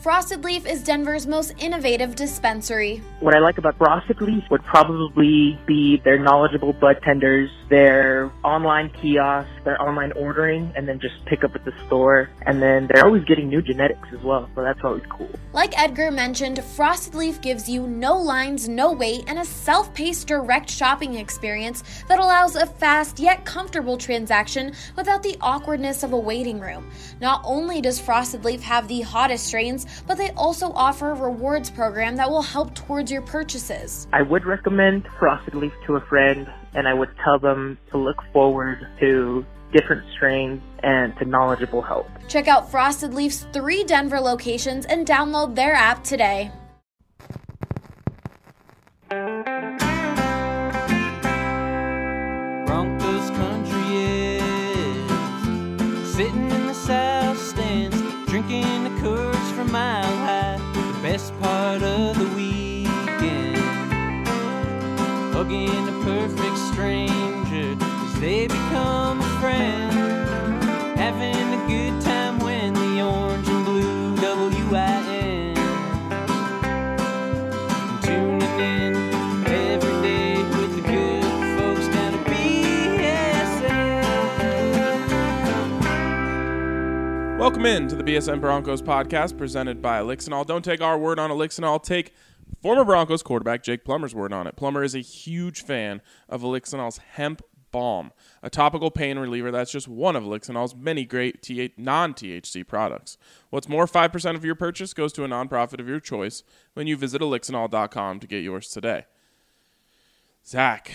Frosted Leaf is Denver's most innovative dispensary. What I like about Frosted Leaf would probably be their knowledgeable bud tenders, their online kiosks, their online ordering, and then just pick up at the store. And then they're always getting new genetics as well, so that's always cool. Like Edgar mentioned, Frosted Leaf gives you no lines, no wait, and a self paced direct shopping experience that allows a fast yet comfortable transaction without the awkwardness of a waiting room. Not only does Frosted Leaf have the hottest strains, but they also offer a rewards program that will help towards your purchases. I would recommend Frosted Leaf to a friend, and I would tell them to look forward to different strains and to knowledgeable help. Check out Frosted Leaf's three Denver locations and download their app today. Broncos country is sitting in the south stands, drinking the Coors from Mile High. The best part of the weekend, hugging friend, having a good time when the orange and blue WIN. Tuning in every day with the good folks down at BSN. Welcome in to the BSN Broncos podcast presented by Elixinol. Don't take our word on Elixinol. Take former Broncos quarterback Jake Plummer's word on it. Plummer is a huge fan of Elixinol's hemp balm, a topical pain reliever that's just one of Elixinol's many great TH- non-THC products. What's more, 5% of your purchase goes to a nonprofit of your choice when you visit elixinol.com to get yours today. Zach,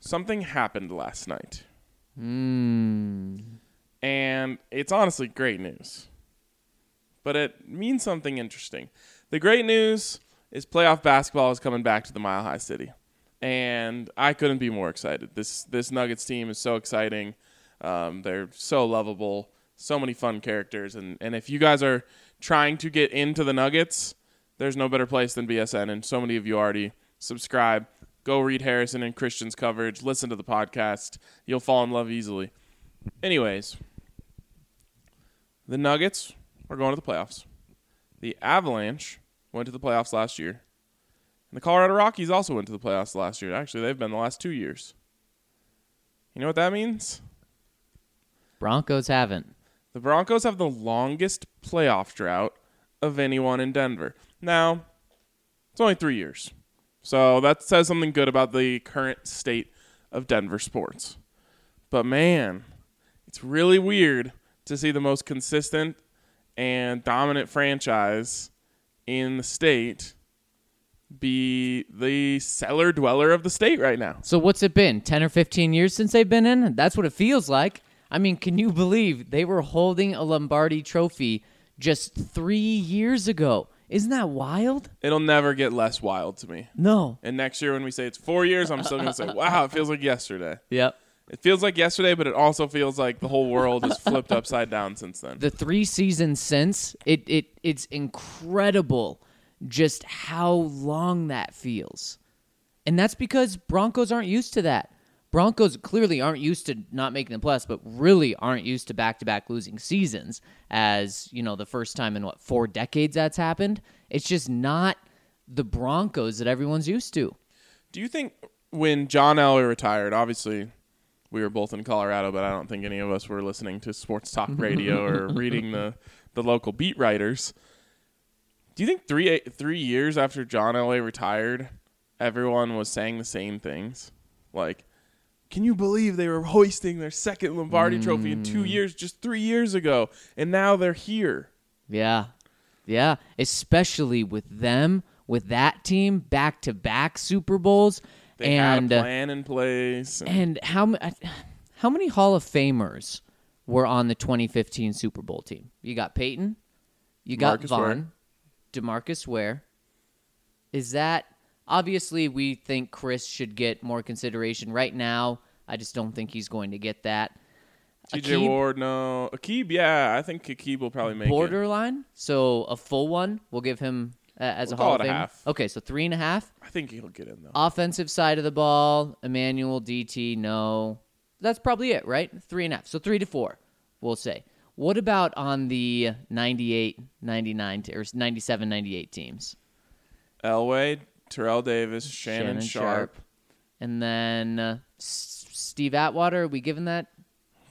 something happened last night. Hmm. And it's honestly great news. But it means something interesting. The great news is playoff basketball is coming back to the Mile High City. And I couldn't be more excited. This this Nuggets team is so exciting. Um, they're so lovable, so many fun characters, and, and if you guys are trying to get into the Nuggets, there's no better place than BSN. And so many of you already subscribe. Go read Harrison and Christian's coverage. Listen to the podcast. You'll fall in love easily. Anyways, the Nuggets are going to the playoffs. The Avalanche went to the playoffs last year. And the Colorado Rockies also went to the playoffs last year. Actually, they've been the last two years. You know what that means? Broncos haven't. The Broncos have the longest playoff drought of anyone in Denver. Now, it's only three years. So that says something good about the current state of Denver sports. But man, it's really weird to see the most consistent and dominant franchise in the state be the cellar dweller of the state right now. So what's it been? 10 or 15 years since they've been in? That's what it feels like. I mean, can you believe they were holding a Lombardi trophy just 3 years ago? Isn't that wild? It'll never get less wild to me. No. And next year when we say it's 4 years, I'm still going to say, "Wow, it feels like yesterday." Yep. It feels like yesterday, but it also feels like the whole world has flipped upside down since then. The 3 seasons since, it it it's incredible just how long that feels. And that's because Broncos aren't used to that. Broncos clearly aren't used to not making the playoffs, but really aren't used to back-to-back losing seasons. As you know, the first time in what four decades that's happened. It's just not the Broncos that everyone's used to. Do you think when John Elway retired, obviously we were both in Colorado, but I don't think any of us were listening to sports talk radio or reading the, the local beat writers. Do you think three three years after John Elway retired, everyone was saying the same things? Like, can you believe they were hoisting their second Lombardi trophy in two years, just three years ago, and now they're here? Yeah. Yeah. Especially with them, with that team, back to back Super Bowls. They and had a uh, plan in place. and- and how how many Hall of Famers were on the 2015 Super Bowl team? You got Peyton, you got Marcus Vaughn. Demarcus Ware, Is that obviously we think Chris should get more consideration right now? I just don't think he's going to get that. TJ Aqib? Ward, no. Aqib, yeah, I think Aqib will probably make it. borderline. So a full one, we'll give him uh, as We'll a Hall of it a half. Okay, so three and a half. I think he'll get in though. Offensive side of the ball, Emmanuel DT, no. That's probably it, right? Three and a half. So three to four, we'll say. What about on the 98, 99, or 97, 98 teams? Elway, Terrell Davis, Shannon, Sharpe. And then uh, S- Steve Atwater, are we giving that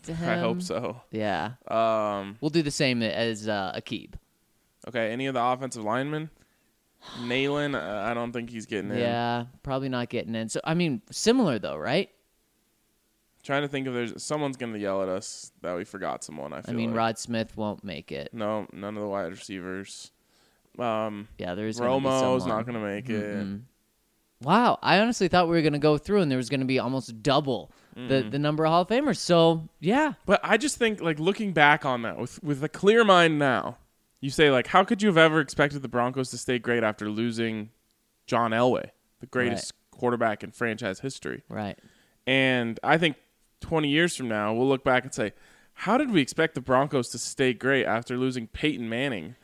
to him? I hope so. Yeah. Um, We'll do the same as uh, Aqib. okay, any of the offensive linemen? Nalen, uh, I don't think he's getting in. Yeah, probably not getting in. So, I mean, similar though, right? Trying to think if there's someone's gonna yell at us that we forgot someone. I I feel mean, like. Rod Smith won't make it. No, none of the wide receivers. Um, Yeah, there's gonna be Romo's someone. not gonna make it. Mm-mm. Wow, I honestly thought we were going to go through and there was going to be almost double the, the number of Hall of Famers. So, yeah. But I just think, like looking back on that with with a clear mind now, you say like, how could you have ever expected the Broncos to stay great after losing John Elway, the greatest quarterback in franchise history? Right. And I think 20 years from now, we'll look back and say, how did we expect the Broncos to stay great after losing Peyton Manning,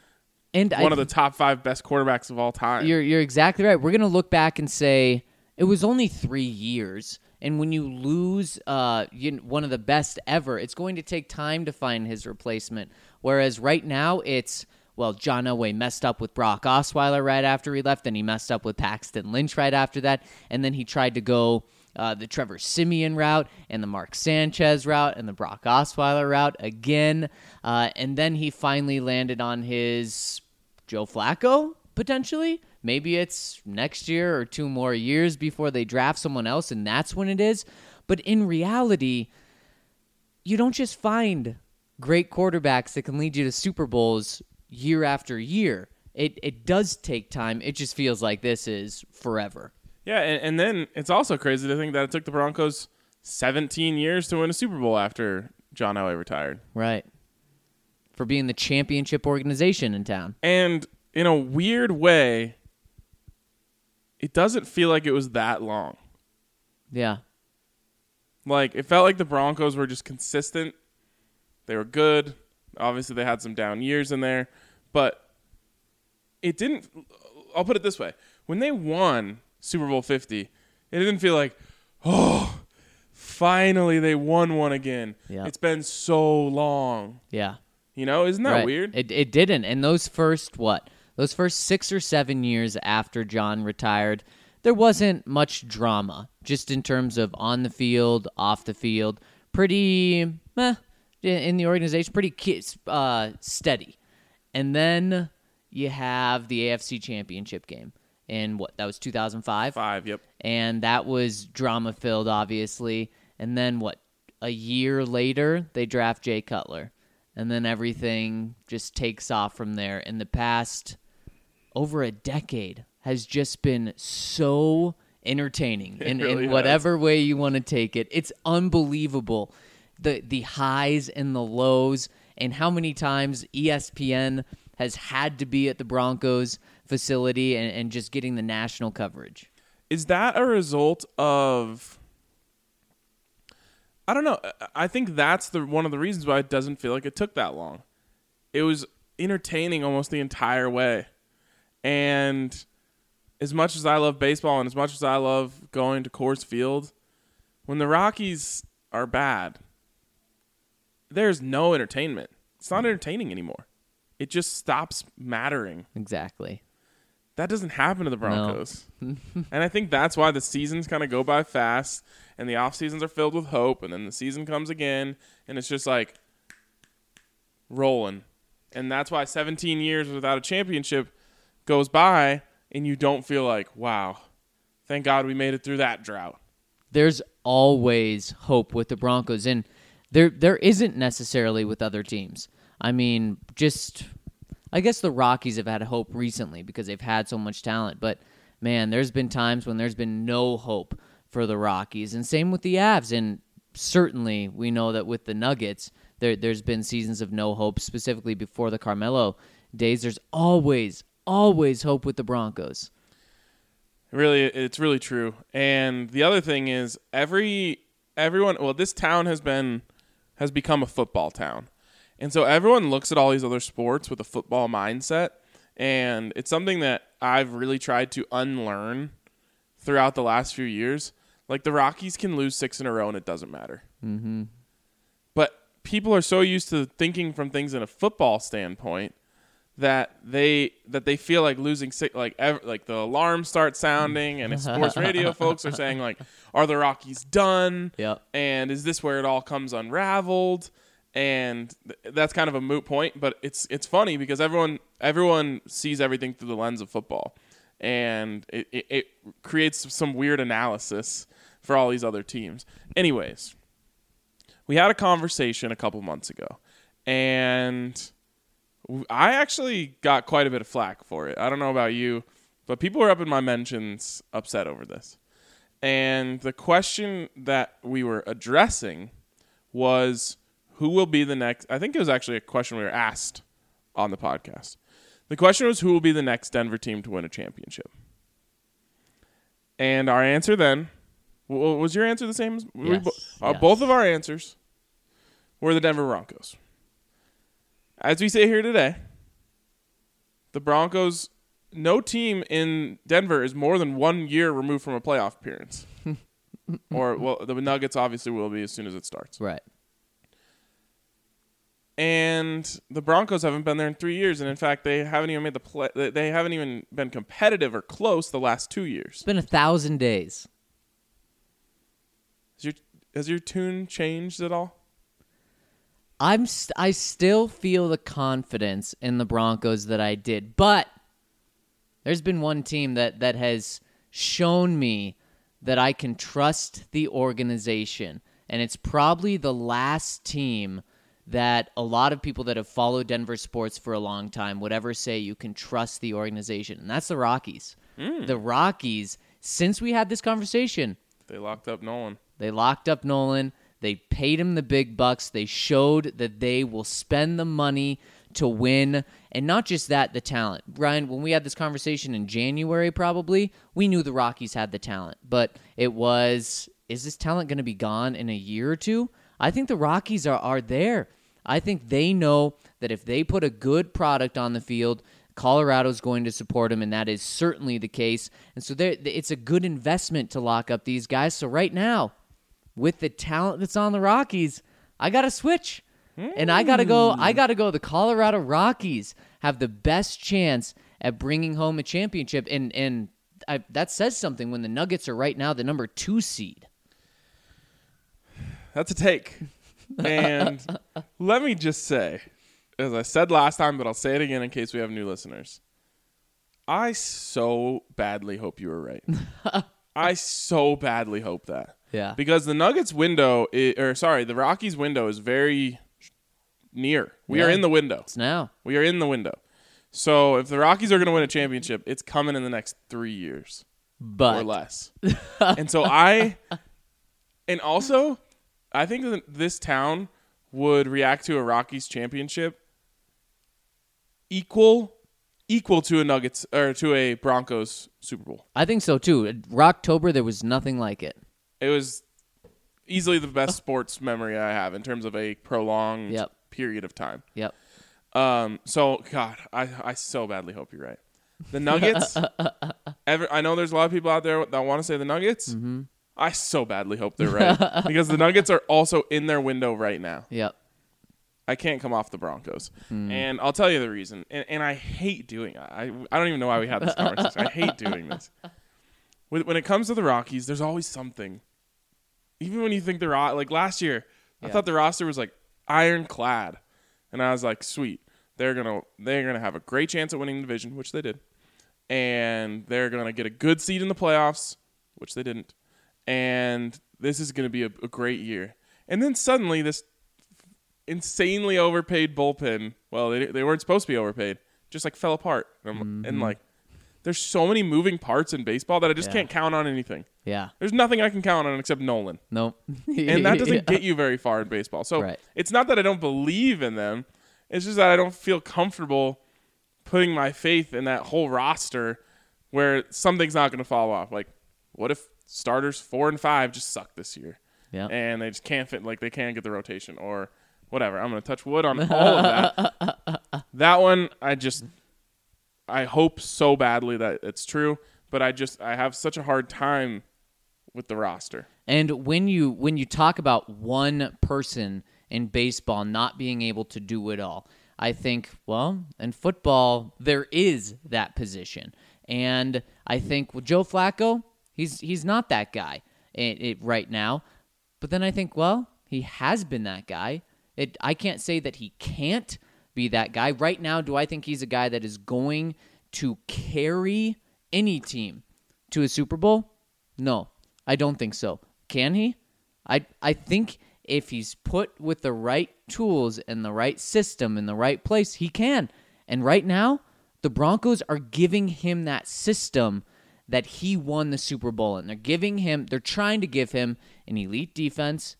And one I, of the top five best quarterbacks of all time? You're you're exactly right. We're gonna look back and say it was only three years, and when you lose uh you, one of the best ever, it's going to take time to find his replacement. Whereas right now, it's well, John Elway messed up with Brock Osweiler right after he left, then he messed up with Paxton Lynch right after that, and then he tried to go. Uh, the Trevor Siemian route and the Mark Sanchez route and the Brock Osweiler route again. Uh, and then he finally landed on his Joe Flacco potentially. Maybe it's next year or two more years before they draft someone else, and that's when it is. But in reality, you don't just find great quarterbacks that can lead you to Super Bowls year after year. It it does take time. It just feels like this is forever. Yeah, and, and then it's also crazy to think that it took the Broncos 17 years to win a Super Bowl after John Elway retired. Right. For being the championship organization in town. And in a weird way, it doesn't feel like it was that long. Yeah. Like it felt like the Broncos were just consistent. They were good. Obviously, they had some down years in there, but it didn't. I'll put it this way: when they won Super Bowl Fifty, it didn't feel like, oh, finally they won one again. Yeah. It's been so long. Yeah. You know, isn't that Right. weird? It it didn't. And those first what? Those first six or seven years after John retired, there wasn't much drama, just in terms of on the field, off the field. Pretty meh, in the organization, pretty uh, steady. And then you have the AFC Championship game. In what? That was 2005? Five. Yep. and that was drama filled, obviously. And then what? A year later, they draft Jay Cutler, and then everything just takes off from there. In the past over a decade has just been so entertaining in, really in has. whatever way you want to take it. It's unbelievable the the highs and the lows and how many times ESPN has had to be at the Broncos facility and, and just getting the national coverage. Is that a result of? I don't know. I- I think that's the one of the reasons why it doesn't feel like it took that long. It was entertaining almost the entire way, and as much as I love baseball and as much as I love going to Coors Field, when the Rockies are bad, there's no entertainment. It's not entertaining anymore. It just stops mattering. Exactly. That doesn't happen to the Broncos. and I think that's why the seasons kind of go by fast and the off seasons are filled with hope and then the season comes again and it's just like rolling. And that's why 17 years without a championship goes by and you don't feel like, wow, thank God we made it through that drought. There's always hope with the Broncos, and there there isn't necessarily with other teams. I mean, just I guess the Rockies have had hope recently because they've had so much talent, but man, there's been times when there's been no hope for the Rockies, and same with the Avs, and certainly we know that with the Nuggets, there there's been seasons of no hope, specifically before the Carmelo days. There's always always hope with the Broncos. Really, it's really true. And the other thing is, every everyone, well, this town has been has become a football town, and so everyone looks at all these other sports with a football mindset, and it's something that I've really tried to unlearn throughout the last few years. Like the Rockies can lose six in a row, and it doesn't matter. Mm-hmm. But people are so used to thinking from things in a football standpoint that they that they feel like losing six like ev- like the alarm starts sounding and sports radio folks are saying like are the Rockies done Yep. and is this where it all comes unraveled and th- that's kind of a moot point but it's it's funny because everyone everyone sees everything through the lens of football and it, it, it creates some weird analysis for all these other teams anyways we had a conversation a couple months ago and I actually got quite a bit of flack for it. I don't know about you, but people were up in my mentions upset over this. And the question that we were addressing was who will be the next I think it was actually a question we were asked on the podcast. The question was who will be the next Denver team to win a championship? And our answer then was your answer the same as Yes, bo- uh, both of our answers were the Denver Broncos. As we say here today, the Broncos, no team in Denver is more than one year removed from a playoff appearance. or, well, the Nuggets obviously will be as soon as it starts. Right. And the Broncos haven't been there in three years, and in fact, they haven't even made the play. they- haven't even been competitive or close the last two years. It's been a thousand days. Has your has your tune changed at all? I'm st- I still feel the confidence in the Broncos that I did, but there's been one team that that has shown me that I can trust the organization, and it's probably the last team that a lot of people that have followed Denver sports for a long time would ever say you can trust the organization, and that's the Rockies. Mm. The Rockies, since we had this conversation, They locked up Nolan. they locked up Nolan. They paid him the big bucks. They showed that they will spend the money to win. And not just that, the talent. Ryan, when we had this conversation in January, probably, we knew the Rockies had the talent. But it was, is this talent going to be gone in a year or two? I think the Rockies are, are there. I think they know that if they put a good product on the field, Colorado's going to support them, and that is certainly the case. And so it's a good investment to lock up these guys. So right now, with the talent that's on the Rockies, I got to switch. And I got to go hmm. I got to go the Colorado Rockies have the best chance at bringing home a championship and and I, that says something when the Nuggets are right now the number 2 seed. That's a take. And let me just say, as I said last time, but I'll say it again in case we have new listeners. I so badly hope you were right. I so badly hope that. Yeah. Because the Nuggets window, i or sorry, the Rockies window is very near. We are in the window. It's now. We are in the window. So if the Rockies are going to win a championship, it's coming in the next three years or But less. and so I, and also, I think that this town would react to a Rockies championship equal equal to a Nuggets or to a Broncos Super Bowl. I think so too. Rocktober there was nothing like it. It was easily the best sports memory I have in terms of a prolonged Yep. period of time. Yep. Um, so God, I, I so badly hope you're right. The Nuggets. ever, I know there's a lot of people out there that want to say the Nuggets. Mm-hmm. I so badly hope they're right because the Nuggets are also in their window right now. Yep. I can't come off the Broncos, Hmm. and I'll tell you the reason. And, and I hate doing. I I don't even know why we had this conversation. I hate doing this. When, when it comes to the Rockies, there's always something. Even when you think they're like last year, I Yeah. thought the roster was like ironclad, and I was like, sweet, they're gonna they're gonna have a great chance at winning the division, which they did, and they're gonna get a good seed in the playoffs, which they didn't, and this is gonna be a, a great year. And then suddenly this insanely overpaid bullpen. Well, they, they weren't supposed to be overpaid. Just like fell apart. And, I'm- and like, there's so many moving parts in baseball that I just Mm-hmm. Yeah. can't count on anything. Yeah. There's nothing I can count on except Nolan, Nope. and that doesn't get you very far in baseball. So Right. it's not that I don't believe in them. It's just that I don't feel comfortable putting my faith in that whole roster where something's not going to fall off. Like, what if starters four and five just suck this year? Yeah. and they just can't fit like they can't get the rotation or whatever. I'm gonna touch wood on all of that. that one I just I hope so badly that it's true, but I just I have such a hard time with the roster. And when you when you talk about one person in baseball not being able to do it all, I think, well, in football there is that position. And I think with Joe Flacco, he's he's not that guy it, it, right now. But then I think, well, he has been that guy. It, I can't say that he can't be that guy. Right now, do I think he's a guy that is going to carry any team to a Super Bowl? No, I don't think so. Can he? I I think if he's put with the right tools and the right system in the right place, he can. And right now, the Broncos are giving him that system that he won the Super Bowl and They're giving him, they're trying to give him an elite defense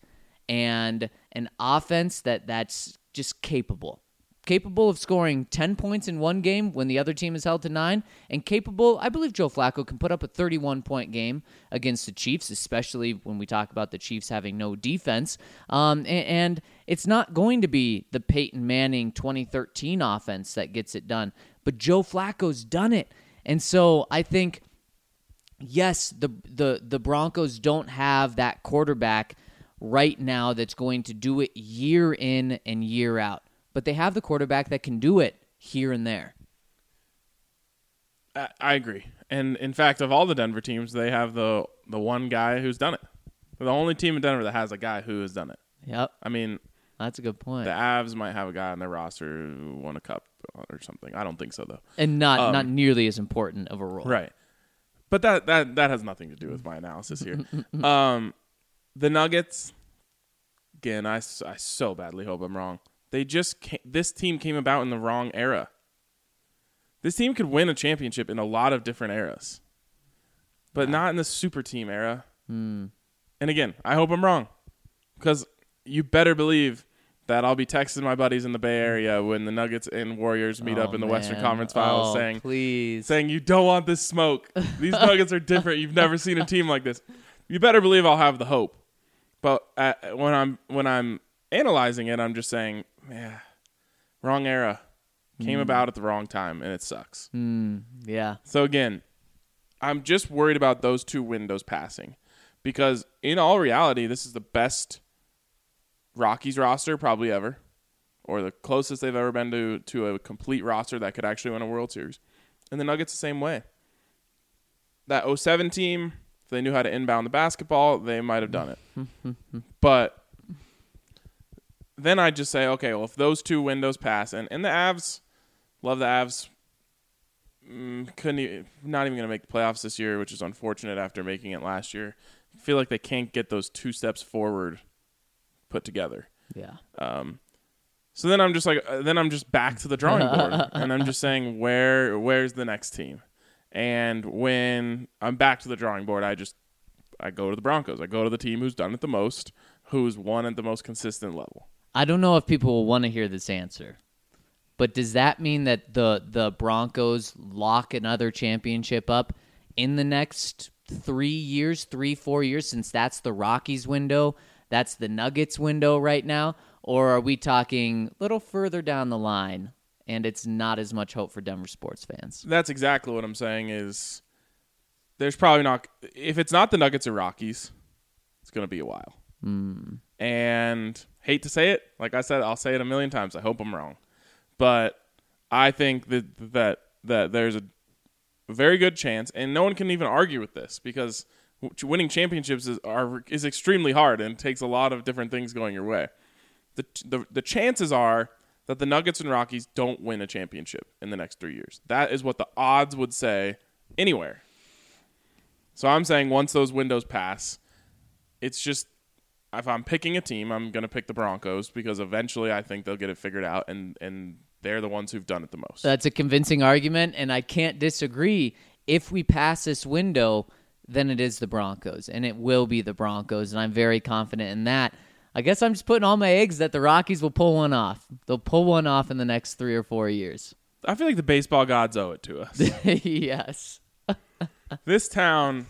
and an offense that that's just capable. Capable of scoring 10 points in one game when the other team is held to 9 and capable, I believe Joe Flacco can put up a 31 point game against the Chiefs, especially when we talk about the Chiefs having no defense. Um, and, and it's not going to be the Peyton Manning 2013 offense that gets it done, but Joe Flacco's done it. And so I think yes, the the the Broncos don't have that quarterback right now that's going to do it year in and year out, but they have the quarterback that can do it here and there. I, I agree. And in fact, of all the Denver teams, they have the the one guy who's done it. They're the only team in Denver that has a guy who has done it. Yep, I mean, that's a good point. the Avs might have a guy on their roster who won a cup or something. I don't think so though. and not um, not nearly as important of a role. Right. But that that that has nothing to do with my analysis here. um, the Nuggets. Again, I, I so badly hope I'm wrong. They just ca this team came about in the wrong era. This team could win a championship in a lot of different eras, but not in the super team era. Hmm. And again, I hope I'm wrong, because you better believe that I'll be texting my buddies in the Bay Area when the Nuggets and Warriors meet up Oh, in the Western. Conference Finals, Oh, saying please. saying you don't want this smoke. These Nuggets are different. You've never seen a team like this. You better believe I'll have the hope. But uh, when I'm when I'm analyzing it, I'm just saying, yeah, wrong era, came about at the wrong time, and it sucks. yeah. So again, I'm just worried about those two windows passing, because in all reality, this is the best Rockies roster probably ever, or the closest they've ever been to to a complete roster that could actually win a World Series. And the Nuggets the same way. That 07 team, if they knew how to inbound the basketball, they might have done it. but then I just say, okay, well, if those two windows pass, and, and the Avs, love the Avs, mm, couldn't e not even going to make the playoffs this year, which is unfortunate after making it last year. feel like they can't get those two steps forward put together. Yeah. Um, So then I'm just like, uh, then I'm just back to the drawing board, and I'm just saying, where, where's the next team? And when I'm back to the drawing board, I just, I go to the Broncos. I go to the team who's done it the most, who's won at the most consistent level. I don't know if people will want to hear this answer. But does that mean that the the Broncos lock another championship up in the next 3 years, 3 4 years since that's the Rockies window, that's the Nuggets window right now, or are we talking a little further down the line and it's not as much hope for Denver sports fans? That's exactly what I'm saying. Is there's probably not if it's not the Nuggets or Rockies, it's going to be a while. Hmm. And hate to say it, like I said, I'll say it a million times. I hope I'm wrong, but I think that that that there's a very good chance, and no one can even argue with this because winning championships is are is extremely hard and takes a lot of different things going your way. The the the chances are that the Nuggets and Rockies don't win a championship in the next three years. That is what the odds would say anywhere. So I'm saying once those windows pass, it's just if I'm picking a team, I'm going to pick the Broncos because eventually I think they'll get it figured out and and they're the ones who've done it the most. That's a convincing argument, and I can't disagree. If we pass this window, then it is the Broncos, and it will be the Broncos, and I'm very confident in that. I guess I'm just putting all my eggs that the Rockies will pull one off. They'll pull one off in the next three or four years. I feel like the baseball gods owe it to us. yes. this town,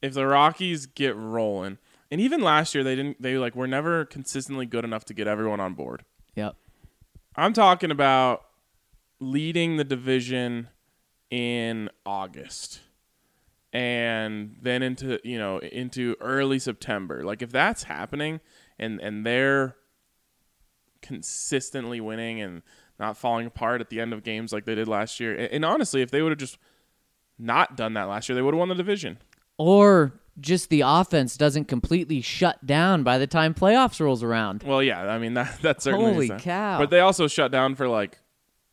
if the Rockies get rolling, and even last year they didn't. They like were never consistently good enough to get everyone on board. Yep. I'm talking about leading the division in August and then into you know into early September. Like if that's happening and and they're consistently winning and not falling apart at the end of games like they did last year. And, and honestly, if they would have just not done that last year, they would have won the division. Or just the offense doesn't completely shut down by the time playoffs rolls around. Well, yeah, I mean that that certainly Holy cow. But they also shut down for like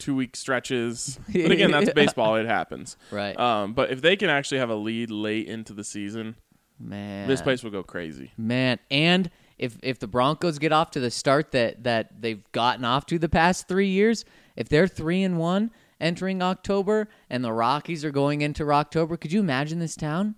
two week stretches. But again, that's baseball; it happens. Right. Um, but if they can actually have a lead late into the season, Man. this place will go crazy. Man, and if if the Broncos get off to the start that that they've gotten off to the past three years, if they're three and one entering October, and the Rockies are going into October, could you imagine this town?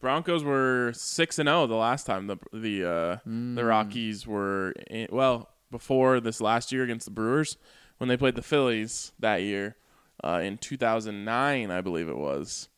Broncos were six and zero the last time the the uh, Mm. the Rockies were in, well before this last year against the Brewers when they played the Phillies that year uh, in 2009 I believe it was.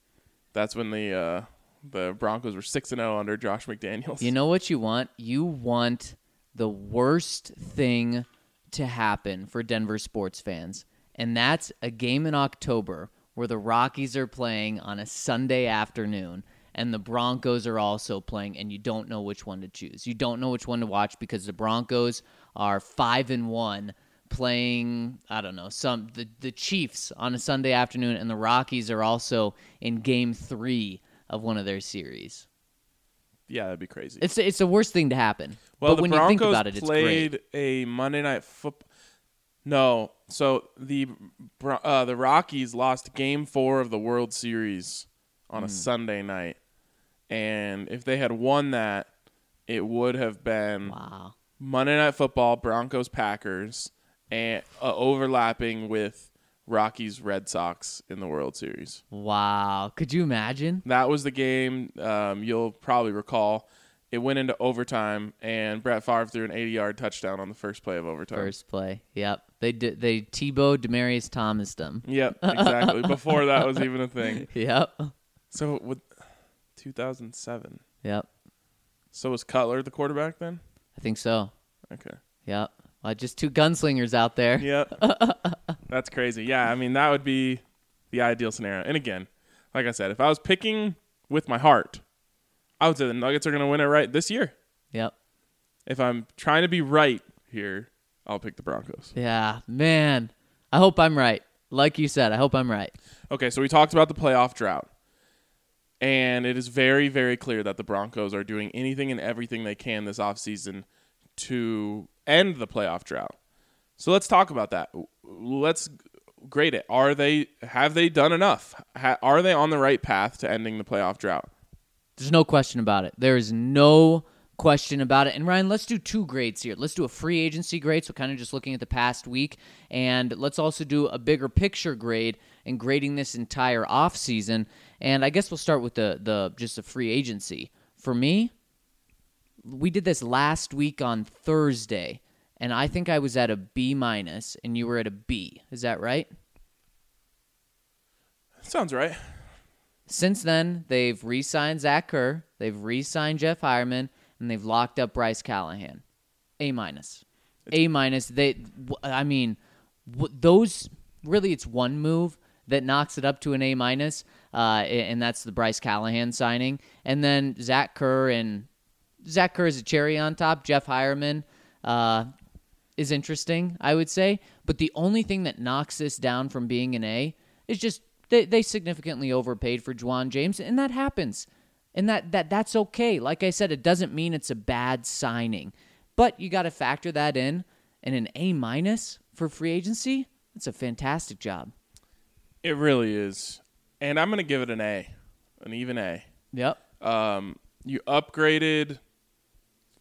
That's when the uh, the Broncos were six and zero under Josh McDaniels. You know what you want? You want the worst thing to happen for Denver sports fans, and that's a game in October where the Rockies are playing on a Sunday afternoon and the Broncos are also playing and you don't know which one to choose. You don't know which one to watch because the Broncos are 5 and 1 playing I don't know, some the the Chiefs on a Sunday afternoon and the Rockies are also in game 3 of one of their series. yeah, that'd be crazy. It's it's the worst thing to happen. Well, but the when Broncos you think about it, it's played a Monday night football. No, so the uh, the Rockies lost Game Four of the World Series on Hmm. a Sunday night, and if they had won that, it would have been Wow. Monday Night Football, Broncos Packers, and uh, overlapping with Rockies Red Sox in the World Series. Wow. Could you imagine? That was the game. Um, you'll probably recall. It went into overtime, and Brett Favre threw an 80-yard touchdown on the first play of overtime. First play. Yep. They did they Tebow Demaryius Thomas them. Yep, exactly. Before that was even a thing. Yep. So with 2007. Yep. So was Cutler the quarterback then? I think so. Okay. Yep. Well, just two gunslingers out there. Yep. That's crazy. Yeah, I mean that would be the ideal scenario. And again, like I said, if I was picking with my heart, I would say the Nuggets are going to win it right this year. Yep. If I'm trying to be right here, I'll pick the Broncos. Yeah, man. I hope I'm right. Like you said, I hope I'm right. Okay, so we talked about the playoff drought. And it is very, very clear that the Broncos are doing anything and everything they can this offseason to end the playoff drought. So let's talk about that. Let's grade it. Are they have they done enough? Ha, are they on the right path to ending the playoff drought? There's no question about it. There is no question about it. And Ryan, let's do two grades here. Let's do a free agency grade, so kind of just looking at the past week, and let's also do a bigger picture grade and grading this entire offseason. And I guess we'll start with the the just the free agency. For me, we did this last week on Thursday, and I think I was at a B minus, and you were at a B. Is that right? Sounds right. Since then, they've re-signed Zach Kerr, they've re-signed Jeff Heuerman, and they've locked up Bryce Callahan. A minus. A minus. They, I mean, those really, it's one move that knocks it up to an A minus, uh, and that's the Bryce Callahan signing. And then Zach Kerr and Zach Kerr is a cherry on top. Jeff Heuerman uh, is interesting, I would say. But the only thing that knocks this down from being an A is just they, they significantly overpaid for Ja'Wuan James, and that happens. And that, that that's okay. Like I said, it doesn't mean it's a bad signing. But you got to factor that in. And an A minus for free agency, that's a fantastic job. It really is. And I'm going to give it an A, an even A. Yep. Um, you upgraded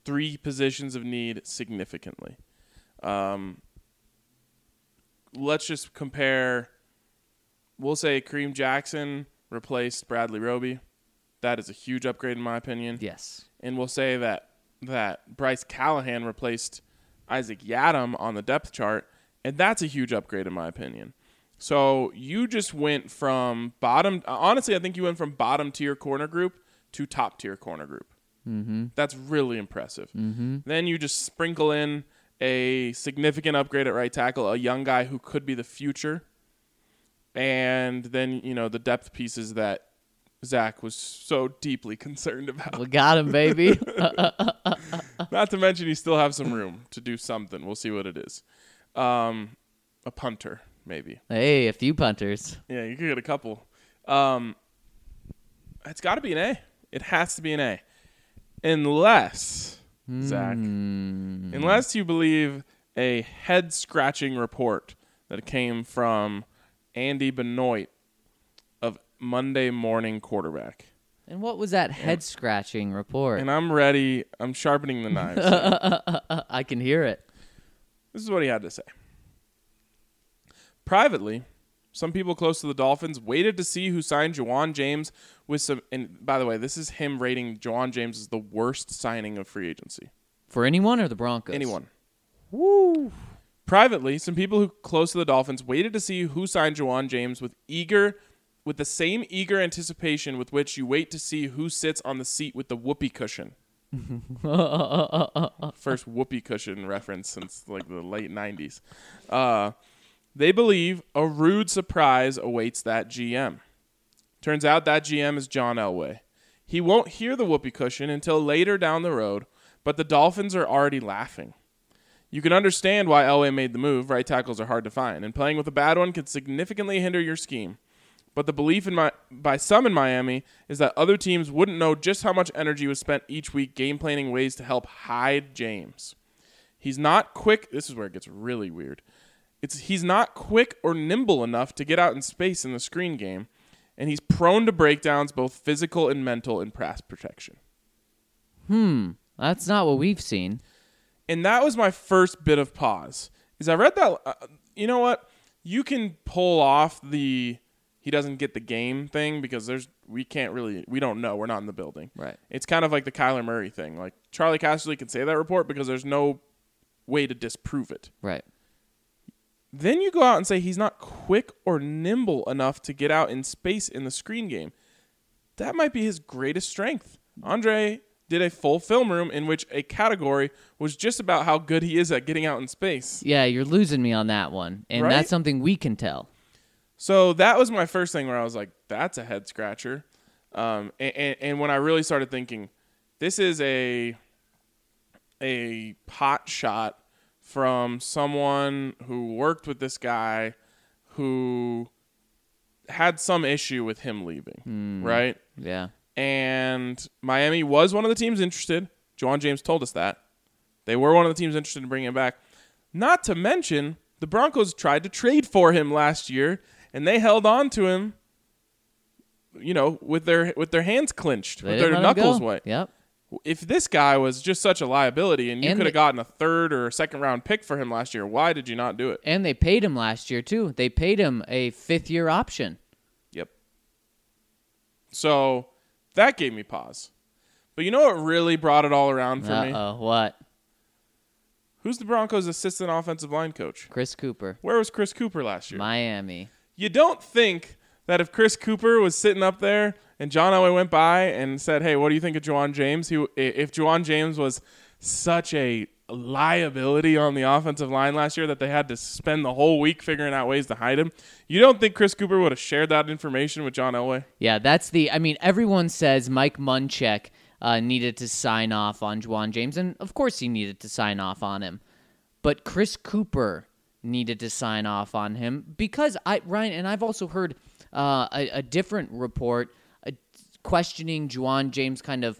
three positions of need significantly. Um, let's just compare. We'll say Kareem Jackson replaced Bradley Roby. That is a huge upgrade in my opinion. Yes. And we'll say that that Bryce Callahan replaced Isaac Yiadom on the depth chart, and that's a huge upgrade in my opinion. So you just went from bottom. Honestly, I think you went from bottom tier corner group to top tier corner group. Mm-hmm. That's really impressive. Mm-hmm. Then you just sprinkle in a significant upgrade at right tackle, a young guy who could be the future, and then you know the depth pieces that Zach was so deeply concerned about. We got him, baby. Not to mention, you still have some room to do something. We'll see what it is. Um, a punter, maybe. hey, a few punters. Yeah, you could get a couple. Um, it's got to be an A. It has to be an A, unless Zach, hmm. unless you believe a head scratching report that came from Andy Benoit of Monday Morning Quarterback. And what was that head scratching report? And I'm ready. I'm sharpening the knives. I can hear it. This is what he had to say. Privately, some people close to the Dolphins waited to see who signed Ja'Wuan James with some. And by the way, this is him rating Ja'Wuan James as the worst signing of free agency. For anyone or the Broncos? Anyone. Woo. Privately, some people who close to the Dolphins waited to see who signed Ja'Wuan James with eager, with the same eager anticipation with which you wait to see who sits on the seat with the whoopee cushion. First whoopee cushion reference since like the late '90s. Uh, they believe a rude surprise awaits that GM. Turns out that GM is John Elway. He won't hear the whoopee cushion until later down the road, but the Dolphins are already laughing. You can understand why Elway made the move. Right tackles are hard to find, and playing with a bad one can significantly hinder your scheme. But the belief in my by some in Miami is that other teams wouldn't know just how much energy was spent each week game planning ways to help hide James. He's not quick. This is where it gets really weird. It's he's not quick or nimble enough to get out in space in the screen game, and he's prone to breakdowns, both physical and mental, in pass protection. Hmm, that's not what we've seen. and that was my first bit of pause. Is I read that. Uh, you know what? You can pull off the he doesn't get the game thing because there's we can't really we don't know we're not in the building. Right. It's kind of like the Kyler Murray thing. Like Charley Casserly can say that report because there's no way to disprove it. Right. Then you go out and say he's not quick or nimble enough to get out in space in the screen game. That might be his greatest strength. Andre did a full film room in which a category was just about how good he is at getting out in space. Yeah, you're losing me on that one. And Right? that's something we can tell. So that was my first thing where I was like, that's a head scratcher. Um, and, and, and when I really started thinking, this is a a pot shot from someone who worked with this guy who had some issue with him leaving, right? Yeah. And Miami was one of the teams interested. Ja'Wuan James told us that. They were one of the teams interested in bringing him back. Not to mention, the Broncos tried to trade for him last year, and they held on to him, you know, with their with their hands clenched, They with their knuckles white. Yep. If this guy was just such a liability and you could have gotten a third or a second round pick for him last year, why did you not do it? And they paid him last year too. They paid him a fifth year option. Yep. So that gave me pause. But you know what really brought it all around for Uh me? oh, what? Who's the Broncos' assistant offensive line coach? Chris Kuper, Where was Chris Kuper last year? Miami. you don't think that if Chris Kuper was sitting up there and John Elway went by and said, "Hey, what do you think of Ja'Wuan James?" He, if Ja'Wuan James was such a liability on the offensive line last year that they had to spend the whole week figuring out ways to hide him, you don't think Chris Kuper would have shared that information with John Elway? Yeah, that's the. I mean, everyone says Mike Munchak uh, needed to sign off on Ja'Wuan James, and of course he needed to sign off on him. But Chris Kuper needed to sign off on him because I Ryan and I've also heard uh, a, a different report uh, questioning Ja'Wuan James kind of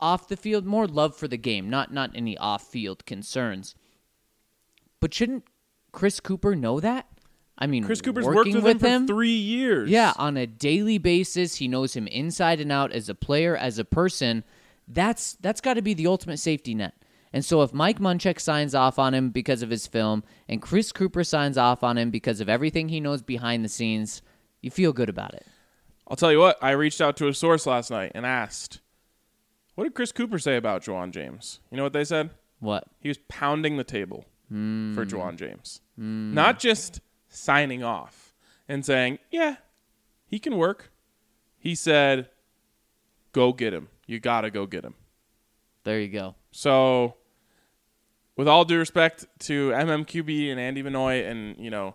off the field, more love for the game, not not any off field concerns. But shouldn't Chris Kuper know that? I mean, Chris Kuper's worked working with, him for three years. yeah, on a daily basis, he knows him inside and out as a player, as a person. That's that's got to be the ultimate safety net. And so if Mike Munchak signs off on him because of his film and Chris Kuper signs off on him because of everything he knows behind the scenes, you feel good about it. I'll tell you what, I reached out to a source last night and asked, what did Chris Kuper say about Ja'Wuan James? You know what they said? What? He was pounding the table hmm. for Ja'Wuan James. Hmm. Not just signing off and saying, "Yeah, he can work." He said, "Go get him. You got to go get him." There you go. So, with all due respect to MMQB and Andy Benoit, and you know,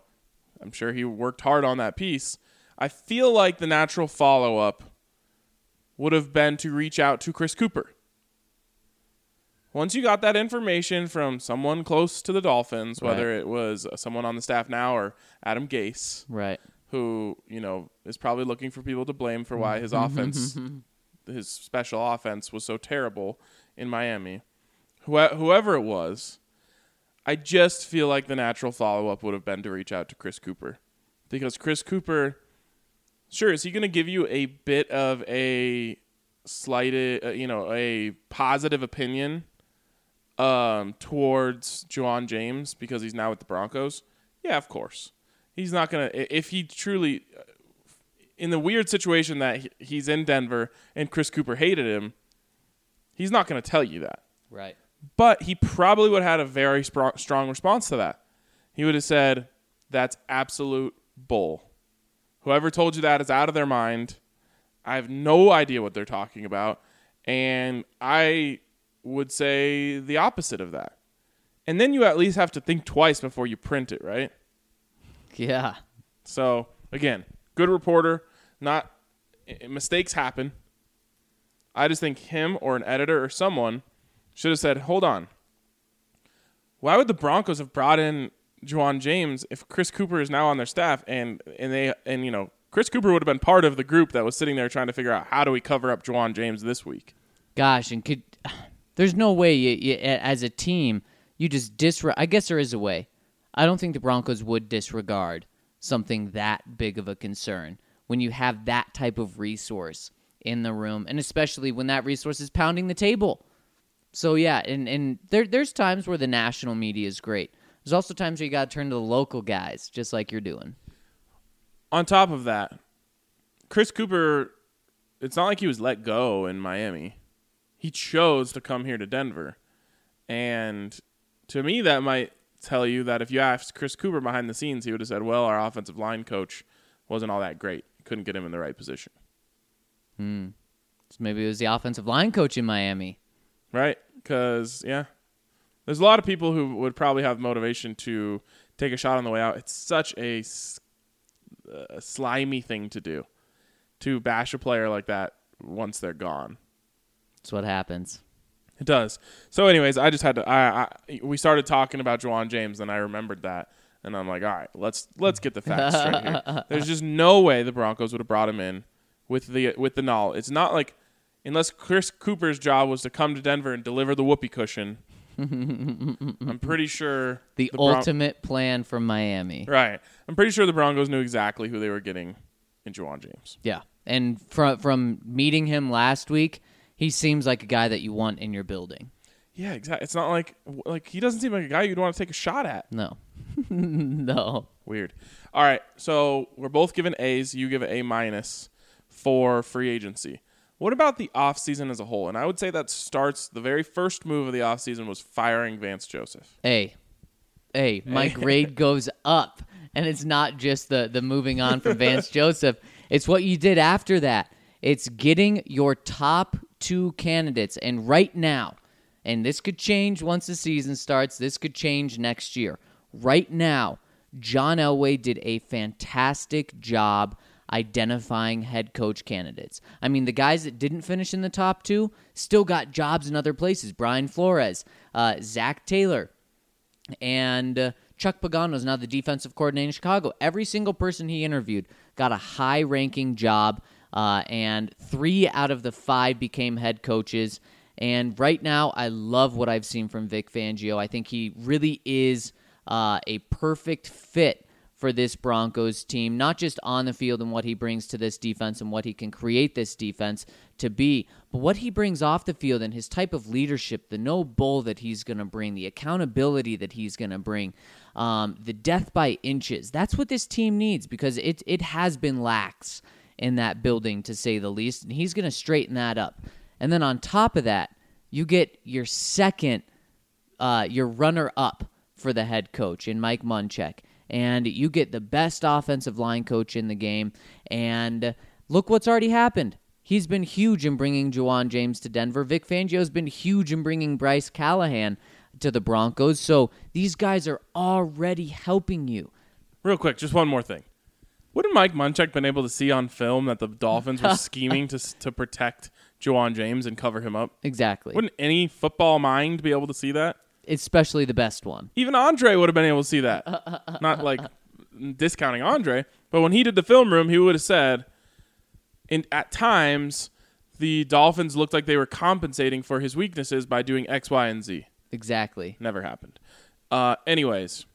I'm sure he worked hard on that piece. I feel like the natural follow up would have been to reach out to Chris Kuper. Once you got that information from someone close to the Dolphins, whether it was someone on the staff now or Adam Gase, Right. who you know is probably looking for people to blame for why his offense, his special offense, was so terrible in Miami. Whoe- whoever it was, I just feel like the natural follow up would have been to reach out to Chris Kuper, because Chris Kuper, sure, is he going to give you a bit of a slighted, uh, you know, a positive opinion um, towards Ja'Wuan James because he's now with the Broncos? Yeah, of course. He's not gonna if he truly uh, in the weird situation that he's in Denver and Chris Kuper hated him. He's not gonna tell you that, Right. But he probably would have had a very spro- strong response to that. He would have said, "That's absolute bull. Whoever told you that is out of their mind. I have no idea what they're talking about, and I would say the opposite of that." And then you at least have to think twice before you print it, right? Yeah. So again, good reporter. Not mistakes happen. I just think him or an editor or someone should have said, "Hold on. Why would the Broncos have brought in Ja'Wuan James if Chris Kuper is now on their staff and and they and you know Chris Kuper would have been part of the group that was sitting there trying to figure out how do we cover up Ja'Wuan James this week." Gosh, and could there's no way you, you as a team you just disregard. I guess there is a way. I don't think the Broncos would disregard something that big of a concern when you have that type of resource in the room, and especially when that resource is pounding the table. So yeah, and and there there's times where the national media is great. There's also times where you got to turn to the local guys, just like you're doing. On top of that, Chris Kuper, it's not like he was let go in Miami. He chose to come here to Denver. And to me, that might tell you that if you asked Chris Kuper behind the scenes, he would have said, well, our offensive line coach wasn't all that great. Couldn't get him in the right position. Hmm. So maybe it was the offensive line coach in Miami. Right? Because, yeah, there's a lot of people who would probably have motivation to take a shot on the way out. It's such a uh, slimy thing to do to bash a player like that once they're gone. That's what happens. It does. So, anyways, I just had to. I, I we started talking about Ja'Wuan James, and I remembered that, and I'm like, all right, let's let's get the facts straight here. There's just no way the Broncos would have brought him in with the with the knowledge. It's not like unless Chris Kuper's job was to come to Denver and deliver the whoopee cushion. I'm pretty sure The, Bron- ultimate plan from Miami. right. I'm pretty sure the Broncos knew exactly who they were getting in Ja'Wuan James. Yeah, and from from meeting him last week, he seems like a guy that you want in your building. Yeah, exactly. It's not like like he doesn't seem like a guy you'd want to take a shot at. No, no. Weird. All right, so we're both given A's. You give it A minus for free agency. What about the offseason as a whole? And I would say that starts the very first move of the offseason was firing Vance Joseph. A, A. My grade goes up, and it's not just the the moving on from Vance Joseph. It's what you did after that. It's getting your top two candidates, and right now, and this could change once the season starts. This could change next year. Right now, John Elway did a fantastic job identifying head coach candidates. I mean, the guys that didn't finish in the top two still got jobs in other places. Brian Flores, uh, Zac Taylor, and uh, Chuck Pagano is now the defensive coordinator in Chicago. Every single person he interviewed got a high ranking job, uh, and three out of the five became head coaches. And right now, I love what I've seen from Vic Fangio. I think he really is uh, a perfect fit for this Broncos team, not just on the field and what he brings to this defense and what he can create this defense to be, but what he brings off the field and his type of leadership, the no bull that he's going to bring, the accountability that he's going to bring, um, the death by inches. That's what this team needs because it it has been lax in that building to say the least, and he's going to straighten that up. And then on top of that, you get your second, uh, your runner up for the head coach in Mike Munchak. And you get the best offensive line coach in the game. And look what's already happened. He's been huge in bringing Ja'Wuan James to Denver. Vic Fangio's been huge in bringing Bryce Callahan to the Broncos. So these guys are already helping you. Real quick, just one more thing. Wouldn't Mike Munchak been able to see on film that the Dolphins were scheming to to protect Ja'Wuan James and cover him up? Exactly. Wouldn't any football mind be able to see that? Especially the best one. Even Andre would have been able to see that. Not like discounting Andre, but when he did the film room, he would have said, in, at times, the Dolphins looked like they were compensating for his weaknesses by doing X, Y, and Z. Exactly. Never happened. Uh, anyways,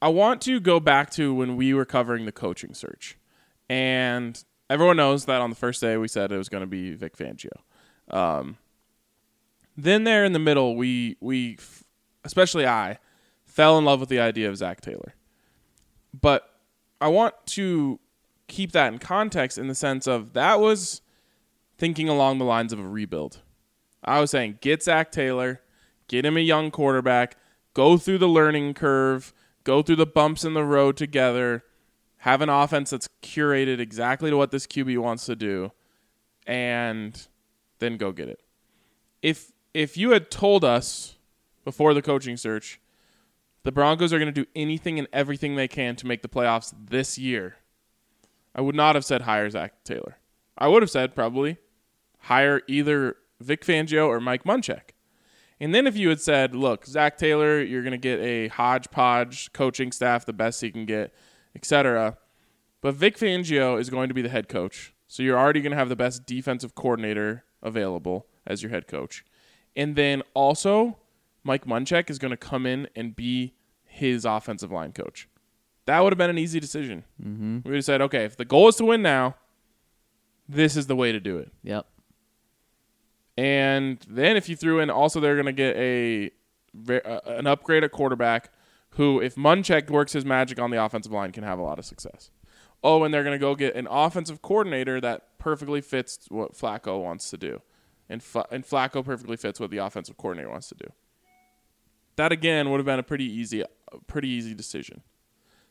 I want to go back to when we were covering the coaching search. And everyone knows that on the first day we said it was going to be Vic Fangio. Um, then there in the middle, we we especially I fell in love with the idea of Zac Taylor. But I want to keep that in context in the sense of that was thinking along the lines of a rebuild. I was saying get Zac Taylor, get him a young quarterback, go through the learning curve, go through the bumps in the road together, have an offense that's curated exactly to what this QB wants to do, and then go get it. If if you had told us before the coaching search, the Broncos are going to do anything and everything they can to make the playoffs this year, I would not have said hire Zac Taylor. I would have said probably hire either Vic Fangio or Mike Munchak. And then if you had said, look, Zac Taylor, you're going to get a hodgepodge coaching staff, the best he can get, etc. But Vic Fangio is going to be the head coach. So you're already going to have the best defensive coordinator available as your head coach. And then also, Mike Munchak is going to come in and be his offensive line coach. That would have been an easy decision. Mm-hmm. We would have said, okay, if the goal is to win now, this is the way to do it. Yep. And then if you threw in also they're going to get a uh, an upgrade at quarterback who if Munchak works his magic on the offensive line can have a lot of success. Oh, and they're going to go get an offensive coordinator that perfectly fits what Flacco wants to do. And Fla- and Flacco perfectly fits what the offensive coordinator wants to do. That again would have been a pretty easy a pretty easy decision.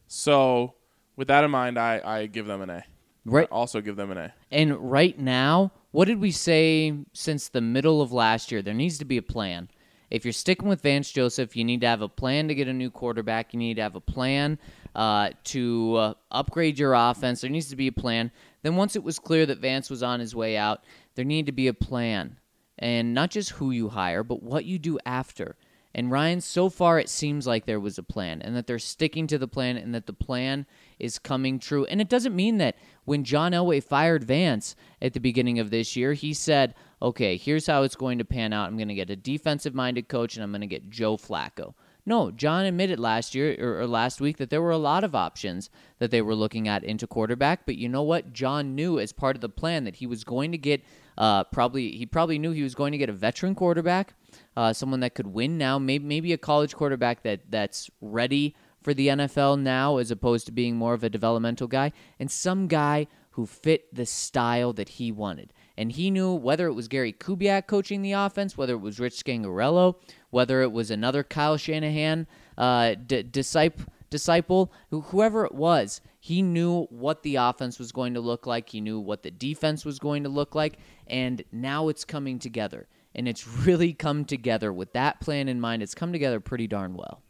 So, with that in mind, I, I give them an A. Right. I also give them an A. And right now, what did we say since the middle of last year? There needs to be a plan. If you're sticking with Vance Joseph, you need to have a plan to get a new quarterback. You need to have a plan uh, to uh, upgrade your offense. There needs to be a plan. Then, once it was clear that Vance was on his way out, there needed to be a plan. And not just who you hire, but what you do after. And Ryan, so far it seems like there was a plan and that they're sticking to the plan and that the plan is coming true. And it doesn't mean that when John Elway fired Vance at the beginning of this year, he said, okay, here's how it's going to pan out. I'm going to get a defensive minded coach and I'm going to get Joe Flacco. No, John admitted last year or, or, last week that there were a lot of options that they were looking at into quarterback. But you know what? John knew as part of the plan that he was going to get uh, probably he probably knew he was going to get a veteran quarterback, uh, someone that could win now, maybe maybe a college quarterback that that's ready for the NFL now, as opposed to being more of a developmental guy, and some guy who fit the style that he wanted. And he knew whether it was Gary Kubiak coaching the offense, whether it was Rich Scangarello, whether it was another Kyle Shanahan uh, d- disciple, disciple, whoever it was, he knew what the offense was going to look like. He knew what the defense was going to look like. And now it's coming together. And it's really come together with that plan in mind. It's come together pretty darn well.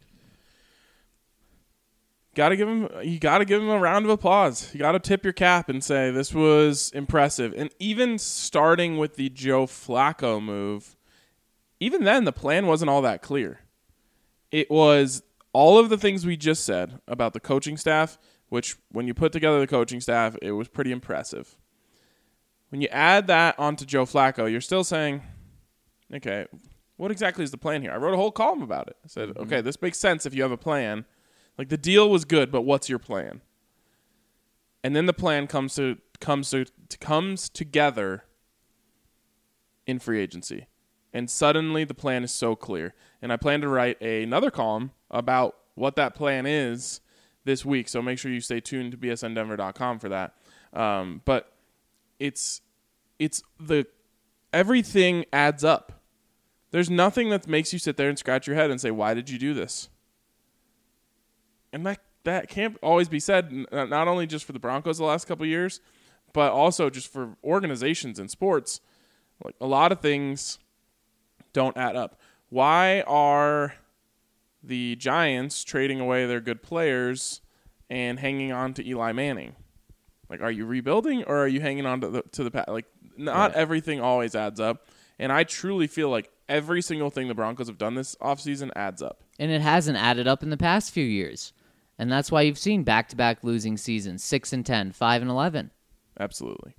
Got to give him. You got to give him a round of applause. You got to tip your cap and say this was impressive. And even starting with the Joe Flacco move, even then the plan wasn't all that clear. It was all of the things we just said about the coaching staff, which when you put together the coaching staff, it was pretty impressive. When you add that onto Joe Flacco, you're still saying, okay, what exactly is the plan here? I wrote a whole column about it. I said, mm-hmm. okay, this makes sense if you have a plan. Like the deal was good, but what's your plan? And then the plan comes to comes to, comes together in free agency. And suddenly the plan is so clear. And I plan to write a, another column about what that plan is this week. So make sure you stay tuned to bsndenver.com for that. Um, but it's it's the everything adds up. There's nothing that makes you sit there and scratch your head and say, "Why did you do this?" and that that can't always be said. Not only just for the Broncos the last couple years, but also just for organizations in sports. Like a lot of things don't add up. Why are the Giants trading away their good players and hanging on to Eli Manning? Like, are you rebuilding or are you hanging on to the to the pa- like? Not everything always adds up, and I truly feel like every single thing the Broncos have done this offseason adds up. And it hasn't added up in the past few years. And that's why you've seen back to back losing seasons 6 and 10, 5 and 11. Absolutely.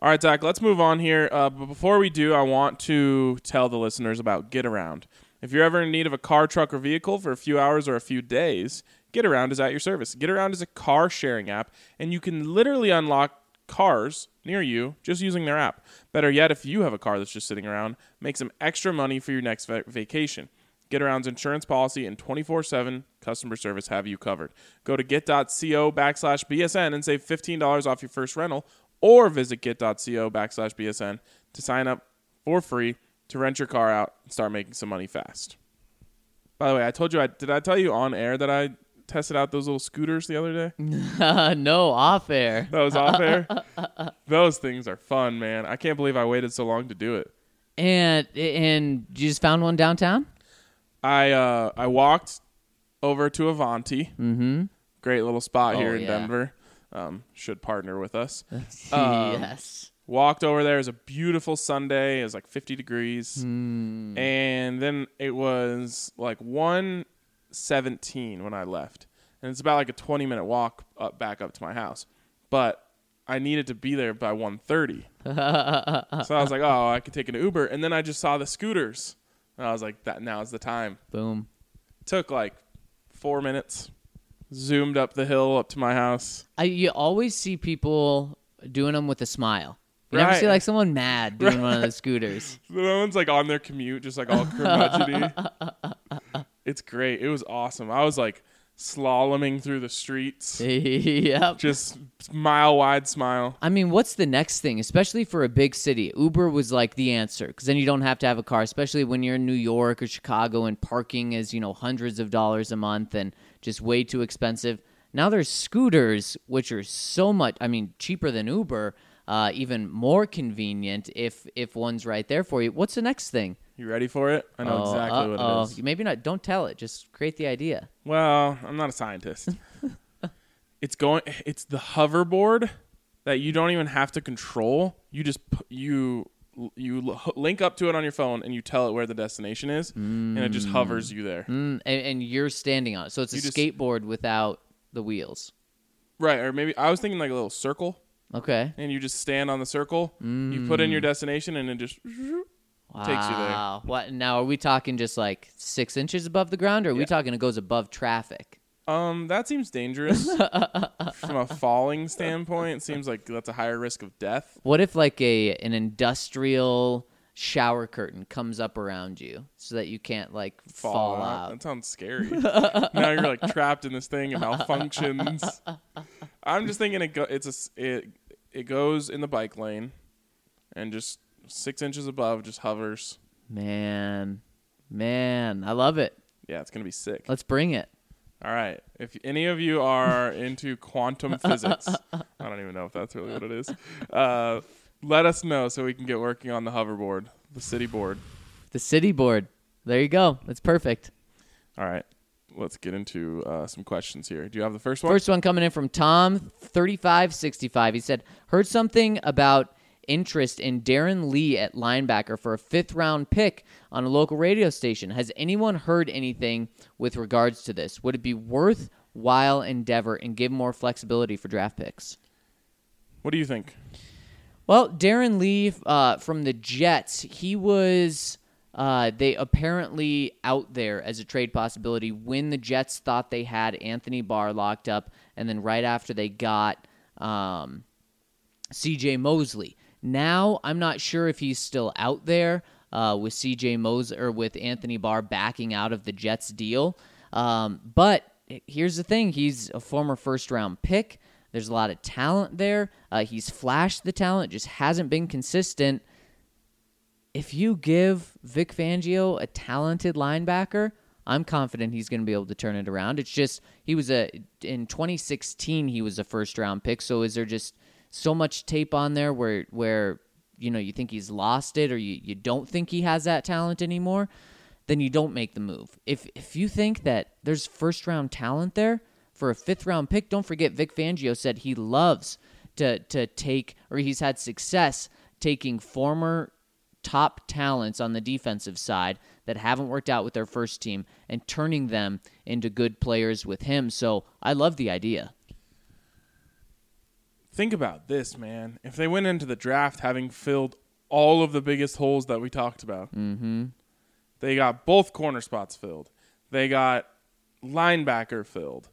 All right, Zach, let's move on here. Uh, but before we do, I want to tell the listeners about Getaround. If you're ever in need of a car, truck, or vehicle for a few hours or a few days, Getaround is at your service. Getaround is a car sharing app, and you can literally unlock cars near you just using their app. Better yet, if you have a car that's just sitting around, make some extra money for your next va- vacation. Getaround's insurance policy and 24 7 customer service have you covered. Go to get.co backslash BSN and save $15 off your first rental, or visit get.co backslash BSN to sign up for free to rent your car out and start making some money fast. By the way, I told you, I did I tell you on air that I tested out those little scooters the other day? no, off air. That was off air. Those things are fun, man. I can't believe I waited so long to do it. And and you just found one downtown? I uh I walked over to Avanti. Mm-hmm. Great little spot Oh, here in yeah. Denver. Um, should partner with us. Um, yes. Walked over there. It was a beautiful Sunday. It was like 50 degrees, Hmm. and then it was like 117 when I left, and it's about like a 20 minute walk up back up to my house. But I needed to be there by 1:30, so I was like, "Oh, I could take an Uber." And then I just saw the scooters, and I was like, "That now is the time." Boom. Took like four minutes. Zoomed up the hill up to my house. I you always see people doing them with a smile. You never see like someone mad doing one of the scooters. No one's like on their commute, just like all curmudgeony. it's great. It was awesome. I was like slaloming through the streets, yep. just mile wide smile. I mean, what's the next thing, especially for a big city? Uber was like the answer because then you don't have to have a car, especially when you're in New York or Chicago and parking is, you know, hundreds of dollars a month and just way too expensive. Now there's scooters, which are so much, I mean, cheaper than Uber, uh, even more convenient if if one's right there for you. What's the next thing? You ready for it? I know Oh, exactly what uh-oh. it is. Maybe not. Don't tell it. Just create the idea. Well, I'm not a scientist. it's going. It's the hoverboard that you don't even have to control. You just you you link up to it on your phone and you tell it where the destination is, and it just hovers you there. Mm, and, and you're standing on it, so it's a just- skateboard without the wheels. Right, or maybe I was thinking like a little circle. Okay. and you just stand on the circle. You put in your destination, and it just takes you there. Wow. What now? Are we talking just like six inches above the ground, or are we talking it goes above traffic? Um, that seems dangerous from a falling standpoint. It seems like that's a higher risk of death. What if like a an industrial shower curtain comes up around you so that you can't like fall, out? That sounds scary. now you're like trapped in this thing. It malfunctions. I'm just thinking it go. It's a it it goes in the bike lane, and just six inches above just hovers. Man, man, I love it. Yeah, it's gonna be sick. Let's bring it. All right. If any of you are into quantum physics, I don't even know if that's really what it is. Uh, let us know so we can get working on the hoverboard, the city board. The city board. There you go. That's perfect. All right. Let's get into uh, some questions here. Do you have the first one? First one coming in from Tom, thirty-five sixty-five. He said, "Heard something about interest in Darron Lee at linebacker for a fifth-round pick on a local radio station. Has anyone heard anything with regards to this? Would it be worthwhile endeavor and give more flexibility for draft picks?" What do you think? Well, Darron Lee uh, from the Jets, he was. Uh, they apparently out there as a trade possibility when the Jets thought they had Anthony Barr locked up, and then right after they got um, C.J. Mosley. Now I'm not sure if he's still out there uh, with C.J. Mosley or with Anthony Barr backing out of the Jets deal. Um, but here's the thing: he's a former first round pick. There's a lot of talent there. Uh, he's flashed the talent, just hasn't been consistent. If you give Vic Fangio a talented linebacker, I'm confident he's going to be able to turn it around. It's just he was a in 2016 he was a first round pick. So is there just so much tape on there where where you know you think he's lost it or you, you don't think he has that talent anymore? Then you don't make the move. If if you think that there's first round talent there for a fifth round pick, don't forget Vic Fangio said he loves to to take or he's had success taking former top talents on the defensive side that haven't worked out with their first team and turning them into good players with him. So I love the idea. Think about this, man. If they went into the draft having filled all of the biggest holes that we talked about, mm-hmm. they got both corner spots filled. They got linebacker filled.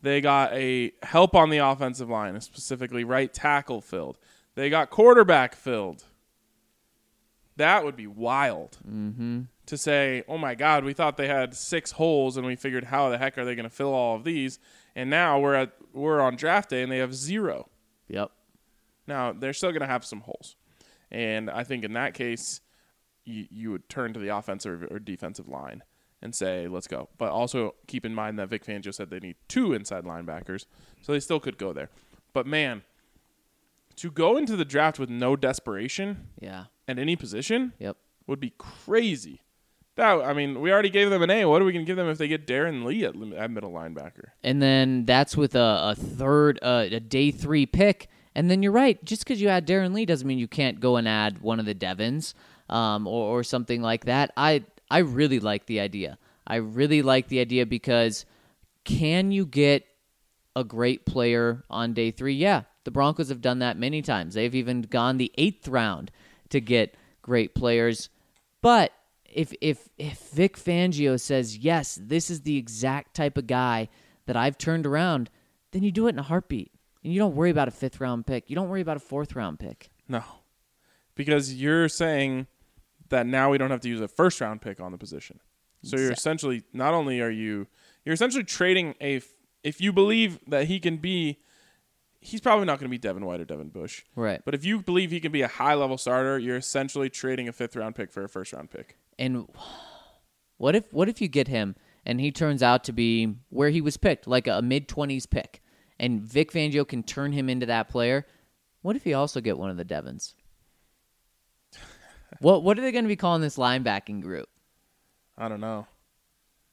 They got a help on the offensive line, specifically right tackle filled. They got quarterback filled. That would be wild Mm-hmm. to say, oh my God, we thought they had six holes and we figured how the heck are they going to fill all of these? And now we're at we're on draft day and they have zero. Yep. Now they're still going to have some holes, and I think in that case, you you would turn to the offensive or defensive line and say, let's go. But also keep in mind that Vic Fangio said they need two inside linebackers, so they still could go there. But man, to go into the draft with no desperation Yeah. at any position Yep. would be crazy. That I mean, we already gave them an A. What are we going to give them if they get Darron Lee at, at middle linebacker? And then that's with a, a third, uh, a day three pick. And then you're right. Just because you add Darron Lee doesn't mean you can't go and add one of the Devons um, or, or something like that. I I really like the idea. I really like the idea because can you get a great player on day three? Yeah, the Broncos have done that many times. They've even gone the eighth round to get great players. But if if if Vic Fangio says yes, this is the exact type of guy that I've turned around, then you do it in a heartbeat, and you don't worry about a fifth round pick. You don't worry about a fourth round pick. No, because you're saying that now we don't have to use a first round pick on the position. So you're essentially not only are you you're essentially trading a if you believe that he can be he's probably not going to be Devin White or Devin Bush. Right. But if you believe he can be a high level starter, you're essentially trading a fifth round pick for a first round pick. And what if what if you get him and he turns out to be where he was picked, like a mid twenties pick, and Vic Fangio can turn him into that player? What if he also get one of the Devons? What what are they going to be calling this linebacking group? I don't know.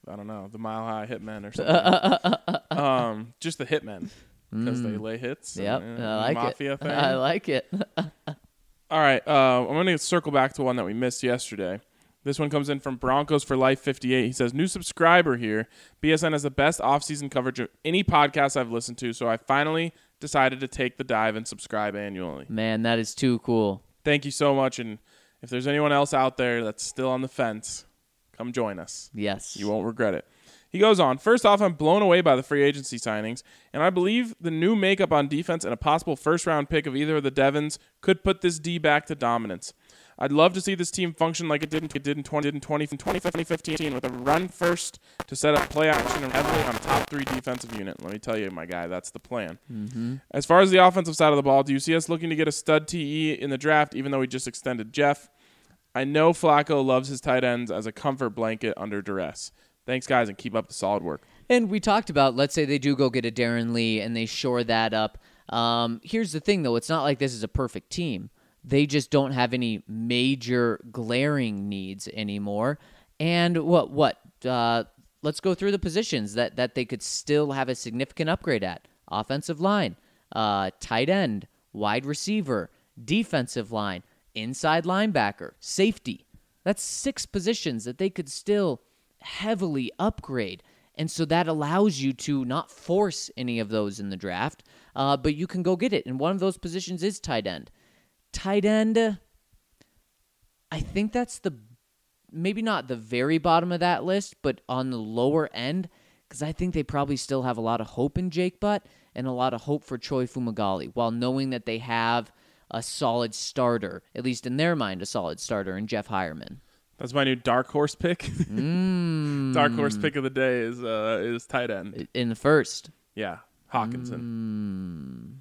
I don't know. The mile high hitmen or something. um, just the hitmen because they lay hits. Mm. Yep, and, uh, I like mafia it. Thing. I like it. All right, uh, I'm going to circle back to one that we missed yesterday. This one comes in from Broncos for Life 58. He says, New subscriber here. BSN has the best offseason coverage of any podcast I've listened to, so I finally decided to take the dive and subscribe annually. Man, that is too cool. Thank you so much. And if there's anyone else out there that's still on the fence, come join us. Yes. You won't regret it. He goes on. First off, I'm blown away by the free agency signings, and I believe the new makeup on defense and a possible first round pick of either of the Devons could put this D back to dominance. I'd love to see this team function like it did, it did in 20, did in 20, 2015 with a run first to set up play action and heavily on a top three defensive unit. Let me tell you, my guy, that's the plan. Mm-hmm. As far as the offensive side of the ball, do you see us looking to get a stud TE in the draft, even though we just extended Jeff? I know Flacco loves his tight ends as a comfort blanket under duress. Thanks, guys, and keep up the solid work. And we talked about, let's say they do go get a Darron Lee and they shore that up. Um, here's the thing, though. It's not like this is a perfect team. They just don't have any major glaring needs anymore. And what, what, uh, let's go through the positions that, that they could still have a significant upgrade at offensive line, uh, tight end, wide receiver, defensive line, inside linebacker, safety. That's six positions that they could still heavily upgrade. And so that allows you to not force any of those in the draft, uh, but you can go get it. And one of those positions is tight end. Tight end, I think that's the maybe not the very bottom of that list, but on the lower end, because I think they probably still have a lot of hope in Jake Butt and a lot of hope for Troy Fumagalli, while knowing that they have a solid starter, at least in their mind, a solid starter in Jeff Heuerman. That's my new dark horse pick. dark horse pick of the day is uh, is tight end. in the first. Yeah, Hockenson.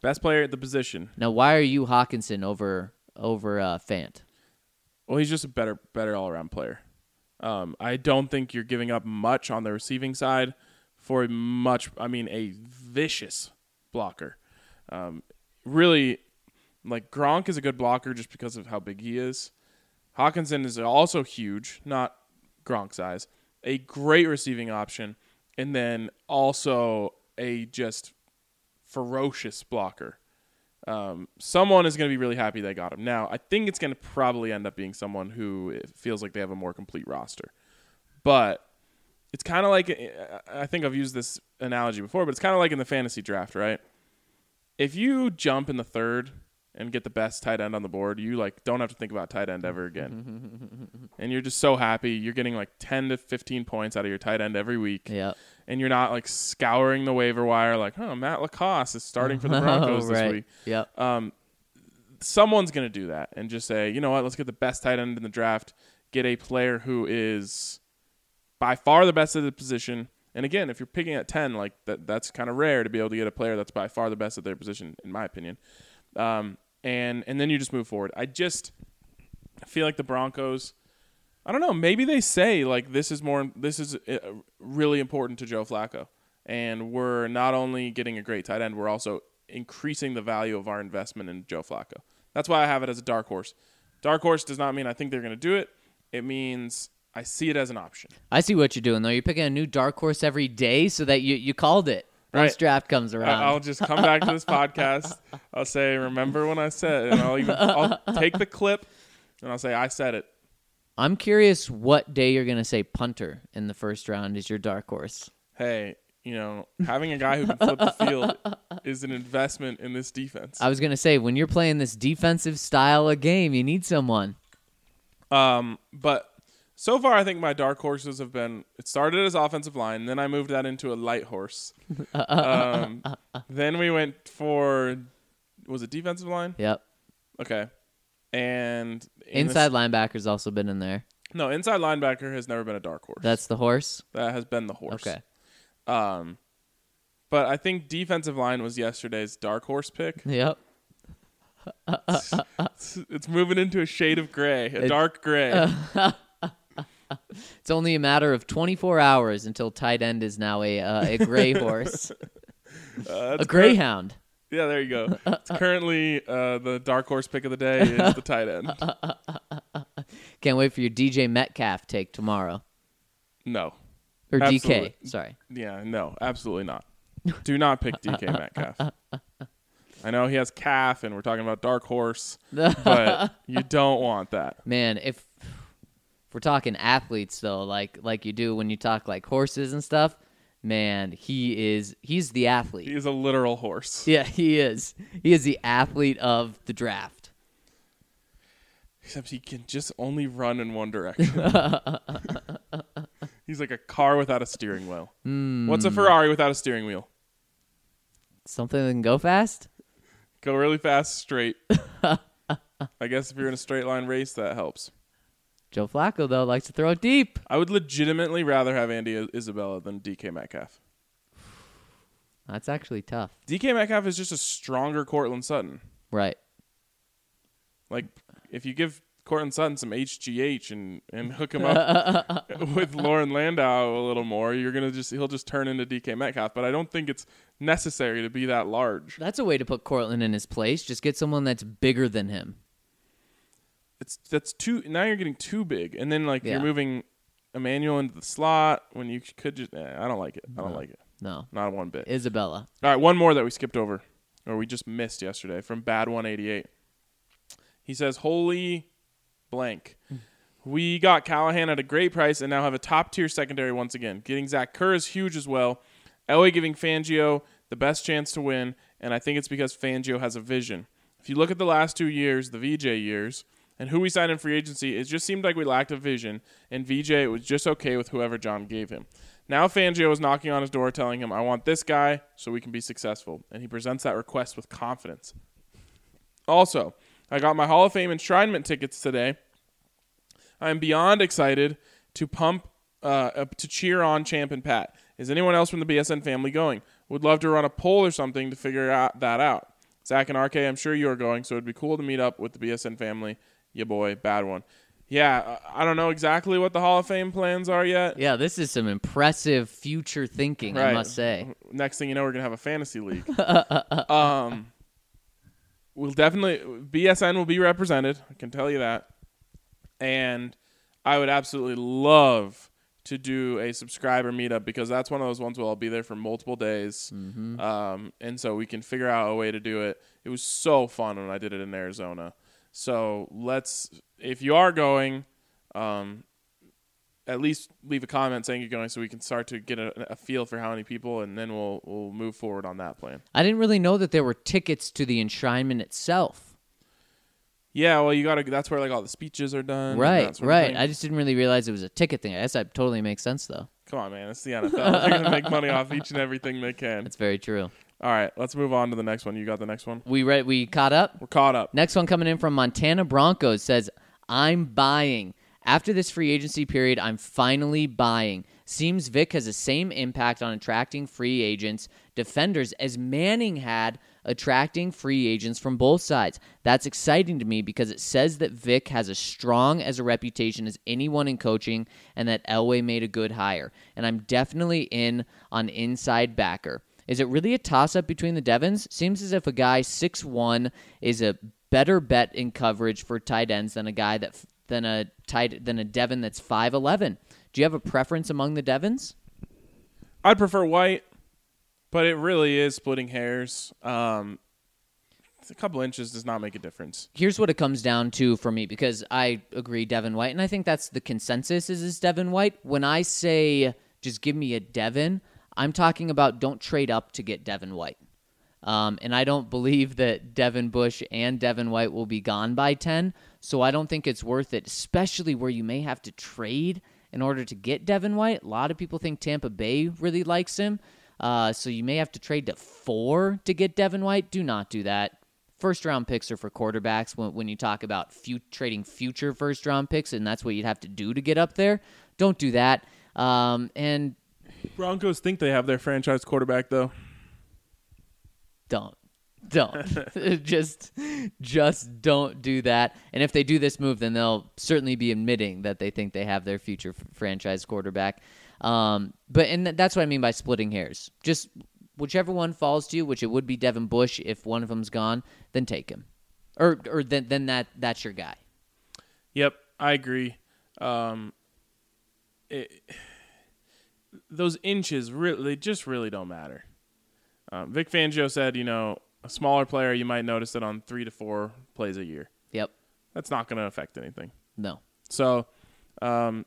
Best player at the position. Now, why are you Hockenson over over uh, Fant? Well, he's just a better better all around player. Um, I don't think you're giving up much on the receiving side for a much, I mean, a vicious blocker. Um, really, like Gronk is a good blocker just because of how big he is. Hockenson is also huge, not Gronk size. A great receiving option, and then also a just ferocious blocker. Um, someone is going to be really happy they got him. Now, I think it's going to probably end up being someone who feels like they have a more complete roster. But it's kind of like I think I've used this analogy before, but it's kind of like in the fantasy draft, right? If you jump in the third and get the best tight end on the board, you like don't have to think about tight end ever again. and you're just so happy. You're getting like 10 to 15 points out of your tight end every week. Yep. And you're not like scouring the waiver wire like, "Oh, Matt LaCosse is starting for the Broncos Oh, this week." Yep. Um, someone's going to do that and just say, you know what, let's get the best tight end in the draft, get a player who is by far the best at the position. And again, if you're picking at 10, like that, that's kind of rare to be able to get a player that's by far the best at their position, in my opinion. Um, and, and then you just move forward. I just feel like the Broncos, I don't know, maybe they say like this is more, this is uh, really important to Joe Flacco. And we're not only getting a great tight end, we're also increasing the value of our investment in Joe Flacco. That's why I have it as a dark horse. Dark horse does not mean I think they're going to do it. It means I see it as an option. I see what you're doing though. You're picking a new dark horse every day so that you, you called it once Right. draft comes around. I'll just come back to this podcast. I'll say, "Remember when I said?" And I'll even I'll take the clip and I'll say, "I said it." I'm curious what day you're gonna say punter in the first round is your dark horse. Hey, you know, having a guy who can flip the field is an investment in this defense. I was gonna say when you're playing this defensive style of game, you need someone. Um, but so far, I think my dark horses have been. It started as offensive line, then I moved that into a light horse. um, then we went for was it defensive line? Yep. Okay, and in Inside this- linebacker's also been in there. no, inside linebacker has never been a dark horse. That's the horse. that has been the horse. Okay. Um, but I think defensive line was yesterday's dark horse pick. Yep. It's, it's moving into a shade of gray, a It- dark gray. It's only a matter of 24 hours until tight end is now a uh, a gray horse, Uh, a greyhound. Yeah, there you go. It's currently uh, the dark horse pick of the day is the tight end. Can't wait for your DJ Metcalf take tomorrow No. or Absolutely. DK. Sorry. Yeah, no, absolutely not. Do not pick DK Metcalf. I know he has calf, and we're talking about dark horse, but you don't want that. Man, if we're talking athletes though, like like you do when you talk like horses and stuff, man, he is he's the athlete. He is a literal horse. yeah, he is. He is the athlete of the draft. Except he can just only run in one direction. He's like a car without a steering wheel. Hmm. What's a Ferrari without a steering wheel? Something that can go fast. Go really fast, straight. I guess if you're in a straight line race, that helps. Joe Flacco though likes to throw it deep. I would legitimately rather have Andy Isabella than DK Metcalf. That's actually tough. DK Metcalf is just a stronger Courtland Sutton. Right. Like, if you give Courtland Sutton some HGH and, and hook him up with Loren Landow a little more, you're gonna just he'll just turn into DK Metcalf. But I don't think it's necessary to be that large. That's a way to put Courtland in his place. Just get someone that's bigger than him. It's that's too now you're getting too big, and then like Yeah. you're moving Emmanuel into the slot when you could just. eh, I don't like it. I don't like it. No. Not one bit. Isabella. All right, one more that we skipped over, or we just missed yesterday from Bad One Eighty Eight. He says, "Holy blank." We got Callahan at a great price and now have a top tier secondary once again. Getting Zach Kerr is huge as well. Elway giving Fangio the best chance to win, and I think it's because Fangio has a vision. If you look at the last two years, the VJ years, and who we signed in free agency, it just seemed like we lacked a vision, and VJ was just okay with whoever John gave him. Now Fangio is knocking on his door telling him, I want this guy so we can be successful, and he presents that request with confidence. Also, I got my Hall of Fame enshrinement tickets today. I am beyond excited to pump, uh, to cheer on Champ and Pat. Is anyone else from the BSN family going? Would love to run a poll or something to figure out that out. Zach and RK, I'm sure you are going, so it'd be cool to meet up with the BSN family. Ya boy, bad one. yeah, I don't know exactly what the Hall of Fame plans are yet. Yeah, this is some impressive future thinking, I must say. Next thing you know, we're gonna have a fantasy league. um, we'll definitely BSN will be represented. I can tell you that, and I would absolutely love to do a subscriber meetup because that's one of those ones where I'll be there for multiple days, um, and so we can figure out a way to do it. It was so fun when I did it in Arizona. So let's, if you are going, um, at least leave a comment saying you're going so we can start to get a, a feel for how many people and then we'll we'll move forward on that plan. I didn't really know that there were tickets to the enshrinement itself. Yeah, well you got to that's where like all the speeches are done. Right, right. I just didn't really realize it was a ticket thing. I guess that totally makes sense, though. Come on, man. It's the NFL. They're going to make money off each and everything they can. That's very true. All right, let's move on to the next one. You got the next one? We read, we caught up. We're caught up. Next one coming in from Montana Broncos says, I'm buying. After this free agency period, I'm finally buying. Seems Vic has the same impact on attracting free agents, defenders, as Manning had attracting free agents from both sides. That's exciting to me because it says that Vic has as strong as a reputation as anyone in coaching and that Elway made a good hire. And I'm definitely in on inside backer. Is it really a toss up between the Devons? Seems as if a guy 6'1 is a better bet in coverage for tight ends than a guy that than a tight than a Devon that's 5'11. Do you have a preference among the Devons? I'd prefer white, but it really is splitting hairs. Um, a couple inches does not make a difference. Here's what it comes down to for me because I agree Devin White and I think that's the consensus is is Devin White. When I say just give me a Devin, I'm talking about don't trade up to get Devin White. Um, and I don't believe that Devin Bush and Devin White will be gone by 10. So I don't think it's worth it, especially where you may have to trade in order to get Devin White. A lot of people think Tampa Bay really likes him. Uh, so you may have to trade to four to get Devin White. Do not do that. First round picks are for quarterbacks when, when you talk about trading future first round picks, and that's what you'd have to do to get up there. Don't do that. Um, and Broncos think they have their franchise quarterback though. don't. Don't. Just just don't do that. And if they do this move then they'll certainly be admitting that they think they have their future f- franchise quarterback. Um, but and th- that's what i mean by splitting hairs. Just whichever one falls to you which it would be devin bush if one of them's gone then take him. Or or then then that that's your guy. Yep, I agree. Um, it, those inches really, they just really don't matter. Um, Vic Fangio said, you know, a smaller player, you might notice it on three to four plays a year. yep That's not going to affect anything. no So, um,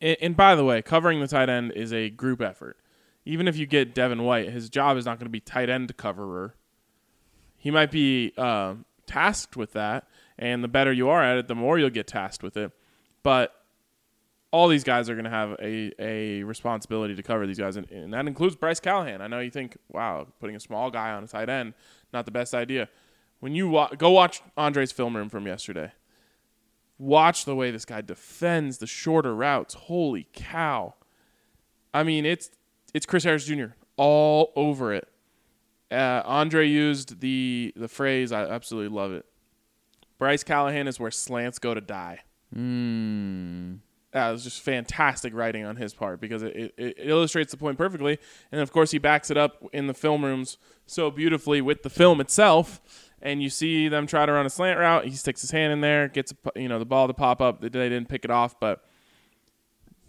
and, and by the way, covering the tight end is a group effort. Even if you get Devin White, his job is not going to be tight end coverer. He might be uh, tasked with that, and the better you are at it, the more you'll get tasked with it. But all these guys are going to have a, a responsibility to cover these guys, and, and that includes Bryce Callahan. I know you think, wow, putting a small guy on a tight end, not the best idea. When you wa- go watch Andre's film room from yesterday, watch the way this guy defends the shorter routes. Holy cow! I mean, it's it's Chris Harris Jr. all over it. Uh, Andre used the the phrase. I absolutely love it. Bryce Callahan is where slants go to die. mm, That was just fantastic writing on his part because it, it, it illustrates the point perfectly. And of course, he backs it up in the film rooms so beautifully with the film itself. And you see them try to run a slant route. He sticks his hand in there, gets you know the ball to pop up. They didn't pick it off, but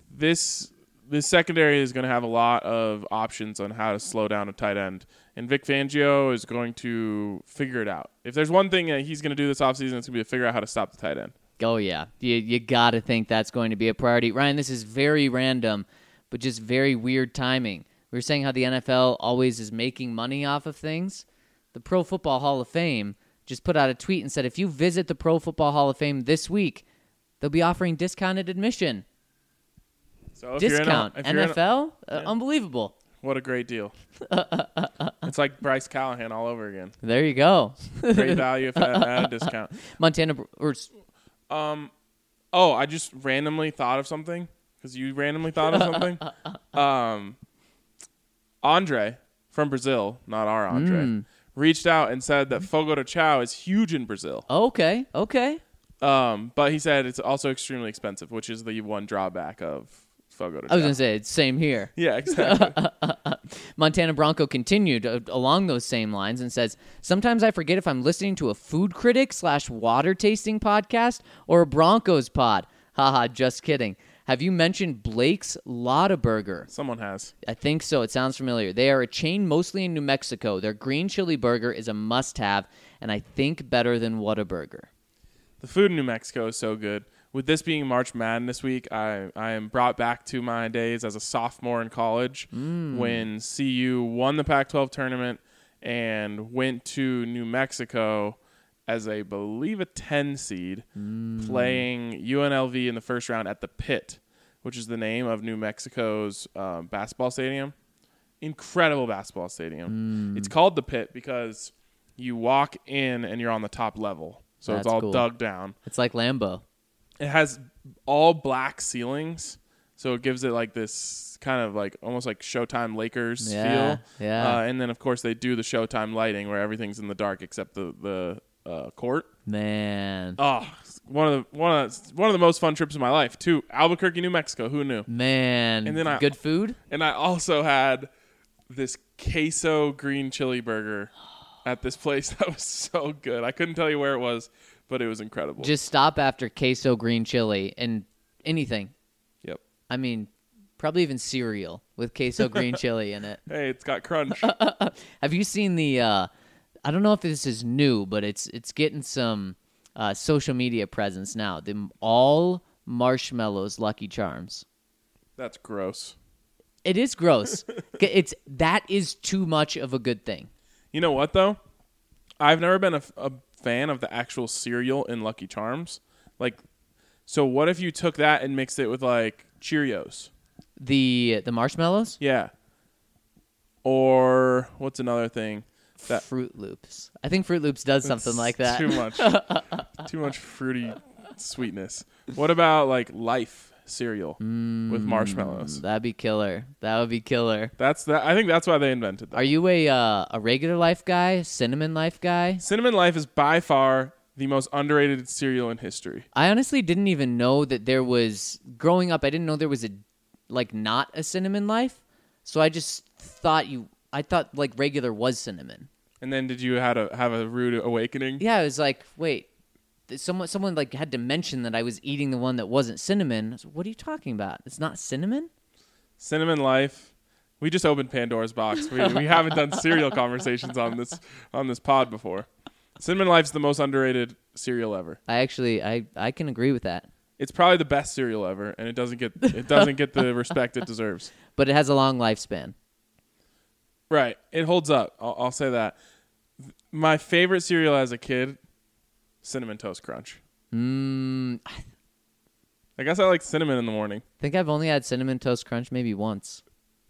this this secondary is going to have a lot of options on how to slow down a tight end. And Vic Fangio is going to figure it out. If there's one thing that he's going to do this offseason, it's going to be to figure out how to stop the tight end. Oh yeah, you you got to think that's going to be a priority. Ryan, this is very random, but just very weird timing. We were saying how the NFL always is making money off of things. The Pro Football Hall of Fame just put out a tweet and said if you visit the Pro Football Hall of Fame this week, they'll be offering discounted admission. So if you're in a- Discount if you're in a- NFL, uh, unbelievable. What a great deal. it's like Bryce Callahan all over again. There you go, Great value if at, at a discount. Montana or Um, oh, I just randomly thought of something because you randomly thought of something. um, Andre from Brazil, not our Andre, Mm. reached out and said that Fogo de Chao is huge in Brazil. okay, okay. Um, but he said it's also extremely expensive, which is the one drawback of Fogo de chao. I was gonna say it's same here. Yeah, exactly. Montana Bronco continued uh, along those same lines and says, Sometimes I forget if I'm listening to a food critic slash water tasting podcast or a Broncos pod. Haha, just kidding. Have you mentioned Blake's Lotta Burger? Someone has. I think so. It sounds familiar. They are a chain mostly in New Mexico. Their green chili burger is a must have, and I think better than Whataburger. The food in New Mexico is so good. With this being March Madness week, I, I am brought back to my days as a sophomore in college mm. when CU won the Pac 12 tournament and went to New Mexico as a believe a 10 seed mm. playing UNLV in the first round at the Pit, which is the name of New Mexico's um, basketball stadium. Incredible basketball stadium. Mm. It's called the Pit because you walk in and you're on the top level. So it's all cool. dug down. It's like Lambeau. It has all black ceilings, so it gives it like this kind of like almost like Showtime Lakers Yeah, feel. yeah. Uh, and then of course they do the Showtime lighting where everything's in the dark except the the uh, court. Man. Oh, one of the one of the, one of the most fun trips of my life to Albuquerque, New Mexico. Who knew? Man. And then I- Good food? And I also had this queso green chili burger at this place that was so good. I couldn't tell you where it was, but it was incredible. Just stop after queso green chili and anything. yep. I mean, probably even cereal with queso green chili in it. Hey, it's got crunch. Have you seen the? Uh, I don't know if this is new, but it's it's getting some uh, social media presence now. The all marshmallows Lucky Charms. That's gross. It is gross. it's that is too much of a good thing. You know what though? I've never been a, a fan of the actual cereal in Lucky Charms. Like, so what if you took that and mixed it with like Cheerios? The the marshmallows, Yeah. Or what's another thing? That Fruit Loops. I think Fruit Loops does something like that. Too much. too much fruity sweetness. What about like Life cereal with marshmallows? That'd be killer. That would be killer. That's that. I think that's why they invented that. Are you a uh, a regular life guy, cinnamon life guy? Cinnamon Life is by far the most underrated cereal in history. I honestly didn't even know that there was growing up. I didn't know there was a like not a cinnamon life. So I just thought you. I thought like regular was cinnamon. And then did you have a have a rude awakening? Yeah, I was like, wait. Someone, someone like had to mention that I was eating the one that wasn't cinnamon. I was, what are you talking about? It's not cinnamon. Cinnamon Life. We just opened Pandora's box. We, we haven't done cereal conversations on this on this pod before. Cinnamon Life's the most underrated cereal ever. I actually, I, I can agree with that. It's probably the best cereal ever, and it doesn't get it doesn't get the respect it deserves. But it has a long lifespan. Right, it holds up. I'll, I'll say that. My favorite cereal as a kid, cinnamon toast crunch. Mm, I guess I like cinnamon in the morning. I think I've only had cinnamon toast crunch maybe once.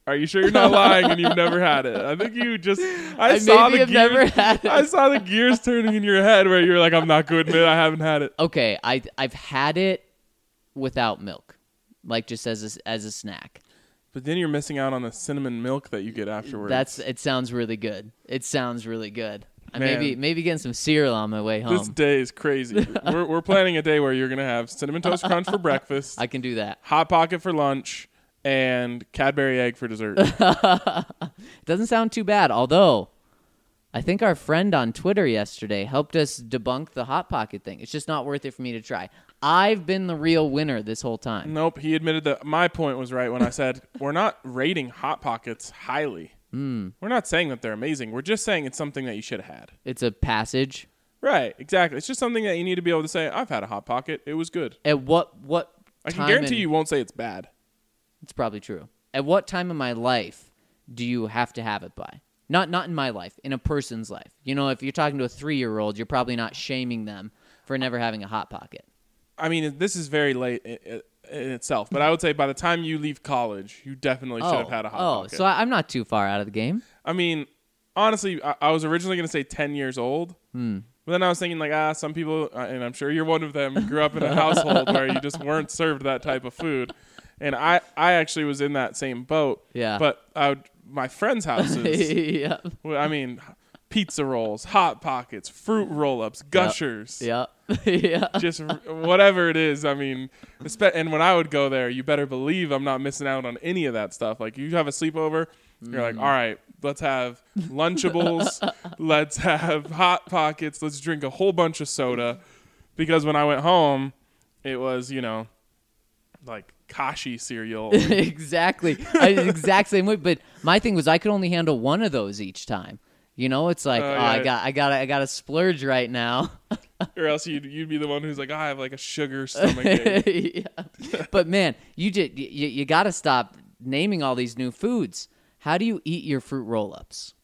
Are you sure you're not lying and you've never had it? I think you just. I, I saw maybe the have gears, never had it. I saw the gears turning in your head where you're like, I'm not going to admit I haven't had it. Okay, I I've had it without milk, like just as a, as a snack. But then you're missing out on the cinnamon milk that you get afterwards. That's it. Sounds really good. It sounds really good. I Man. maybe maybe getting some cereal on my way home. this day is crazy. we're, we're planning a day where you're gonna have cinnamon toast crunch for breakfast, I can do that. hot pocket for lunch, and Cadbury egg for dessert. Doesn't sound too bad. Although, I think our friend on Twitter yesterday helped us debunk the hot pocket thing. It's just not worth it for me to try. I've been the real winner this whole time. nope, he admitted that my point was right when I said we're not rating hot pockets highly. Hmm. We're not saying that they're amazing. We're just saying it's something that you should have had. It's a passage. Right, exactly. It's just something that you need to be able to say, I've had a hot pocket. It was good. At what what I can guarantee in- you won't say it's bad. It's probably true. At what time in my life do you have to have it by? Not not in my life, in a person's life. You know, if you're talking to a three year old, you're probably not shaming them for never having a hot pocket. I mean, this is very late in, itself, but I would say by the time you leave college, you definitely should have had a hot oh, pocket. so I, I'm not too far out of the game. I mean, honestly, I, I was originally going to say 10 years old. Hmm. But then I was thinking, like, ah, some people, uh, and I'm sure you're one of them, grew up in a household where you just weren't served that type of food. And I, I actually was in that same boat. Yeah. But I would, my friends' houses, yeah. well, I mean, pizza rolls, hot pockets, fruit roll-ups, gushers. Yeah. yeah. Just whatever it is. I mean, and when I would go there, you better believe I'm not missing out on any of that stuff. Like you have a sleepover, you're like, mm. all right, let's have Lunchables, let's have hot pockets, let's drink a whole bunch of soda, because when I went home, it was you know, like kashi cereal. exactly. I, exact same way. But my thing was I could only handle one of those each time. You know, it's like Oh, oh, yeah. I got I got I got to splurge right now. or else you'd, you'd be the one who's like, I have like a sugar stomach yeah. But man, you just you, you got to stop naming all these new foods. How do you eat your fruit roll-ups?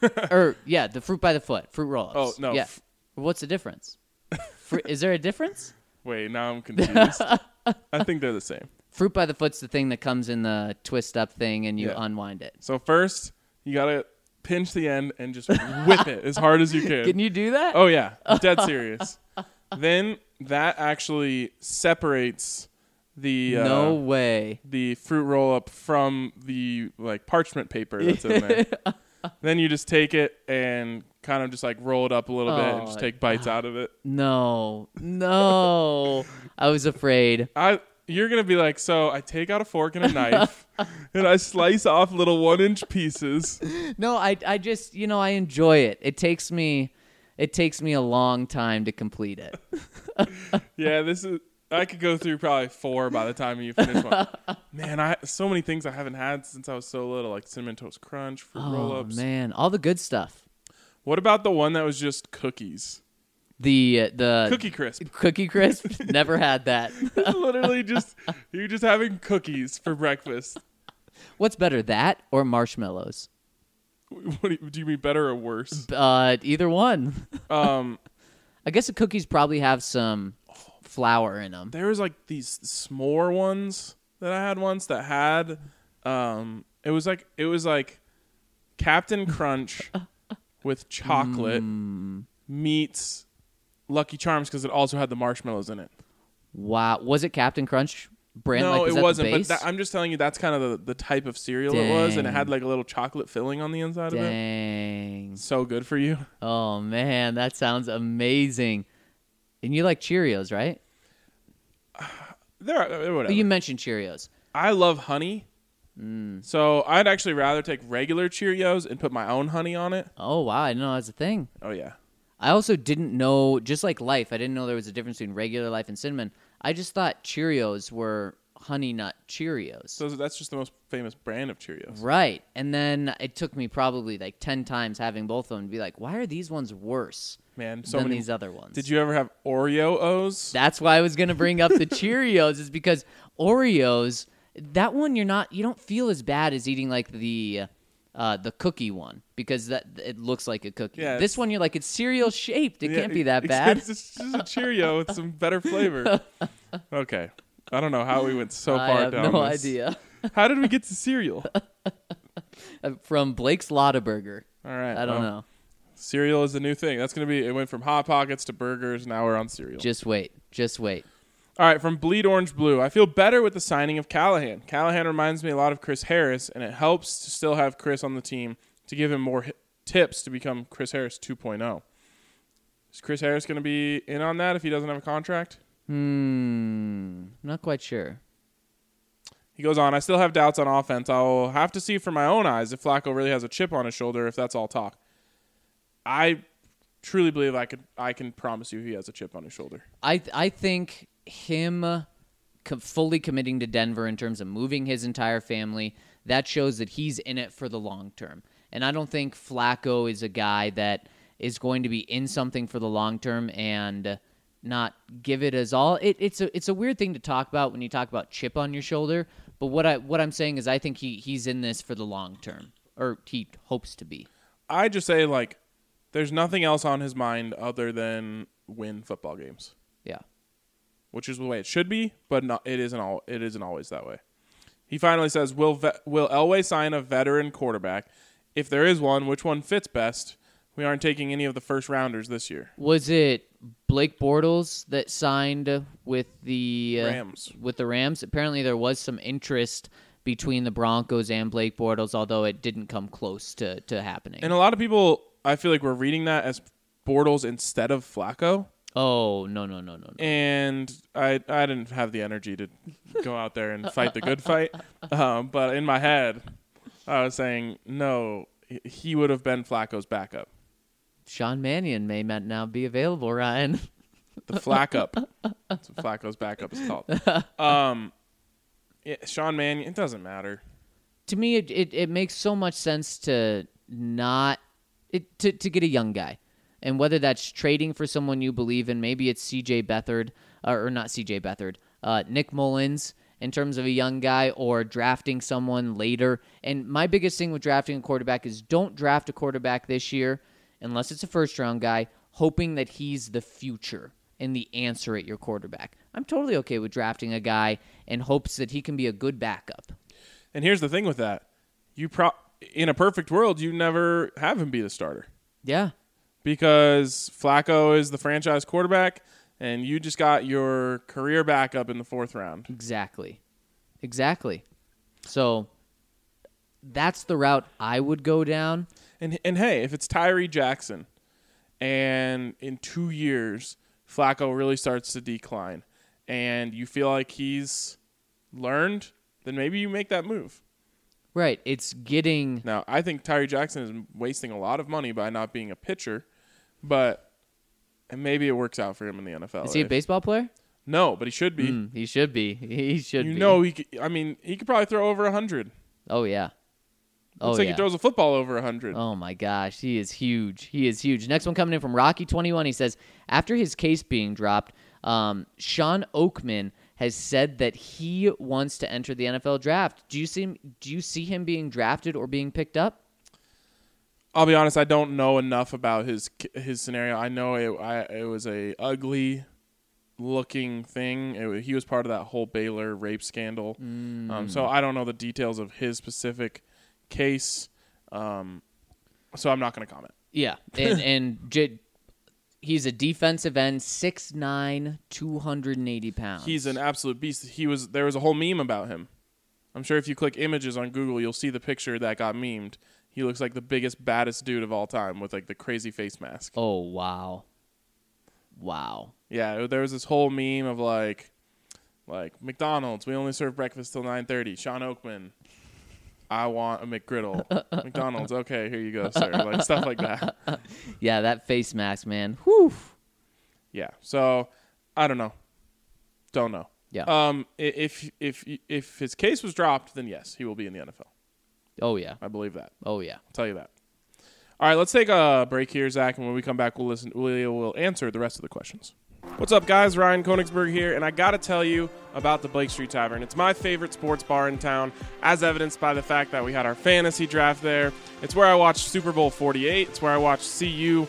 or yeah, the fruit by the foot, fruit roll-ups. Oh, no, Yeah. f- What's the difference? Fru- is there a difference? Wait, now I'm confused. I think they're the same. Fruit by the foot's the thing that comes in the twist up thing and you Yeah. unwind it. So first, you gotta pinch the end and just whip it as hard as you can. Can you do that? Oh yeah, dead serious. then that actually separates the uh, no way. the fruit roll up from the like parchment paper that's in there. then you just take it and kind of just like roll it up a little bit and just Oh, take bites out of it. No, no. I was afraid. I you're gonna be like, so I take out a fork and a knife and I slice off little one inch pieces. No, I, I just, you know, I enjoy it. It takes me, it takes me a long time to complete it. Yeah, this is. I could go through probably four by the time you finish one. Man, I so many things I haven't had since I was so little, like cinnamon toast crunch, fruit Oh roll-ups. man, all the good stuff. What about the one that was just cookies? The uh, the Cookie crisp. Cookie crisp. Never had that. Literally, just you're just having cookies for breakfast. What's better, that or marshmallows? What do you, do you mean better or worse? Uh, either one. Um, I guess the cookies probably have some flour in them. there was like these s'more ones that I had once that had, um, it was like it was like Captain Crunch with chocolate Mm. meets Lucky Charms because it also had the marshmallows in it. Wow, was it Captain Crunch brand? no, like, was it wasn't. But that, I'm just telling you that's kind of the, the type of cereal it was, and it had like a little chocolate filling on the inside of it. Dang. So good for you. Oh man, that sounds amazing. And you like Cheerios, right? There, are- whatever. You mentioned Cheerios. I love honey. Mm. So I'd actually rather take regular Cheerios and put my own honey on it. Oh wow, I didn't know that was a thing. Oh yeah. I also didn't know, just like life, I didn't know there was a difference between regular life and cinnamon. I just thought Cheerios were honey nut Cheerios. So that's just the most famous brand of Cheerios. right. And then it took me probably like 10 times having both of them to be like, why are these ones worse Man, so than many. these other ones? Did you ever have Oreo O's? That's why I was going to bring up the Cheerios, is because Oreos, that one you're not, you don't feel as bad as eating like the. Uh, the cookie one because that it looks like a cookie. Yeah, this one you're like it's cereal shaped. It Yeah, can't be that bad. It's just, just a Cheerio with some better flavor. Okay. I don't know how we went so I far have down no this. idea. How did we get to cereal? Uh, From Blake's Lotaburger. All right. I don't well, know. Cereal is the new thing. That's going to be, it went from Hot Pockets to burgers. Now we're on cereal. Just wait. Just wait. All right, from Bleed Orange Blue. I feel better with the signing of Callahan. Callahan reminds me a lot of Chris Harris, and it helps to still have Chris on the team to give him more tips to become Chris Harris 2.0. Is Chris Harris going to be in on that if he doesn't have a contract? Hmm. Not quite sure. He goes on, I still have doubts on offense. I'll have to see for my own eyes if Flacco really has a chip on his shoulder, if that's all talk. I truly believe I could I can promise you he has a chip on his shoulder. I I think him uh, fully committing to Denver in terms of moving his entire family that shows that he's in it for the long term. And I don't think Flacco is a guy that is going to be in something for the long term and not give it as all. It, it's a it's a weird thing to talk about when you talk about chip on your shoulder. But what I what I'm saying is I think he he's in this for the long term, or he hopes to be. I just say like there's nothing else on his mind other than win football games. Which is the way it should be, but not, it isn't all. It isn't always that way. He finally says, "Will Ve- Will Elway sign a veteran quarterback? If there is one, which one fits best? We aren't taking any of the first rounders this year. Was it Blake Bortles that signed with the uh, Rams. With the Rams, apparently there was some interest between the Broncos and Blake Bortles, although it didn't come close to, to happening. And a lot of people, I feel like, we're reading that as Bortles instead of Flacco. Oh, no, no, no, no, no. and I I didn't have the energy to go out there and fight the good fight. Um, but in my head, I was saying no. he- would have been Flacco's backup, Sean Mannion may not now be available, Ryan. the Flack up. That's what Flacco's backup is called. Um, yeah, Sean Mannion. It doesn't matter. to me it, it, it makes so much sense to not it to, to get a young guy and whether that's trading for someone you believe in maybe it's cj Beathard uh, or not cj Beathard uh, nick Mullens in terms of a young guy or drafting someone later. And my biggest thing with drafting a quarterback is don't draft a quarterback this year unless it's a first round guy hoping that he's the future and the answer at your quarterback. I'm totally okay with drafting a guy in hopes that he can be a good backup. And here's the thing with that: you pro in a perfect world, you never have him be the starter. yeah because Flacco is the franchise quarterback, and you just got your career backup in the fourth round. Exactly. Exactly. So that's the route I would go down. And and hey, if it's Tyree Jackson, and in two years Flacco really starts to decline, and you feel like he's learned, then maybe you make that move. Right. It's getting Now, I think Tyree Jackson is wasting a lot of money by not being a pitcher, but and maybe it works out for him in the NFL. Is he a If- baseball player? No, but he should be. Mm, he should be. He should you be. know, he. Could, I mean, he could probably throw over hundred. Oh yeah. Oh Looks like yeah. he throws a football over 100. Oh my gosh, he is huge. He is huge. Next one coming in from Rocky21. He says, after his case being dropped, um, Shawn Oakman has said that he wants to enter the NFL draft. Do you see? Do you see him being drafted or being picked up? I'll be honest, I don't know enough about his his scenario. I know it I, it was a ugly looking thing. It, he was part of that whole Baylor rape scandal. Um, so I don't know the details of his specific case. Um, so I'm not going to comment. Yeah, and and j- he's a defensive end, 6'9", 280 pounds. He's an absolute beast. He was there was a whole meme about him. I'm sure if you click images on Google, you'll see the picture that got memed. He looks like the biggest, baddest dude of all time with like the crazy face mask. Oh wow, wow. Yeah, there was this whole meme of like, like McDonald's. We only serve breakfast till nine thirty. Shawn Oakman. I want a McGriddle. McDonald's. Okay, here you go, sir. Like stuff like that. Yeah, that face mask, man. Whew. Yeah. So I don't know. Don't know. Yeah. Um. If if if his case was dropped, then yes, he will be in the NFL. Oh yeah. I believe that. Oh yeah. I'll tell you that. All right, let's take a break here, Zach, and when we come back, we'll listen. We will answer the rest of the questions. What's up, guys? Ryan Koenigsberg here, and I got to tell you about the Blake Street Tavern. It's my favorite sports bar in town, as evidenced by the fact that we had our fantasy draft there. It's where I watched Super Bowl 48. It's where I watched CU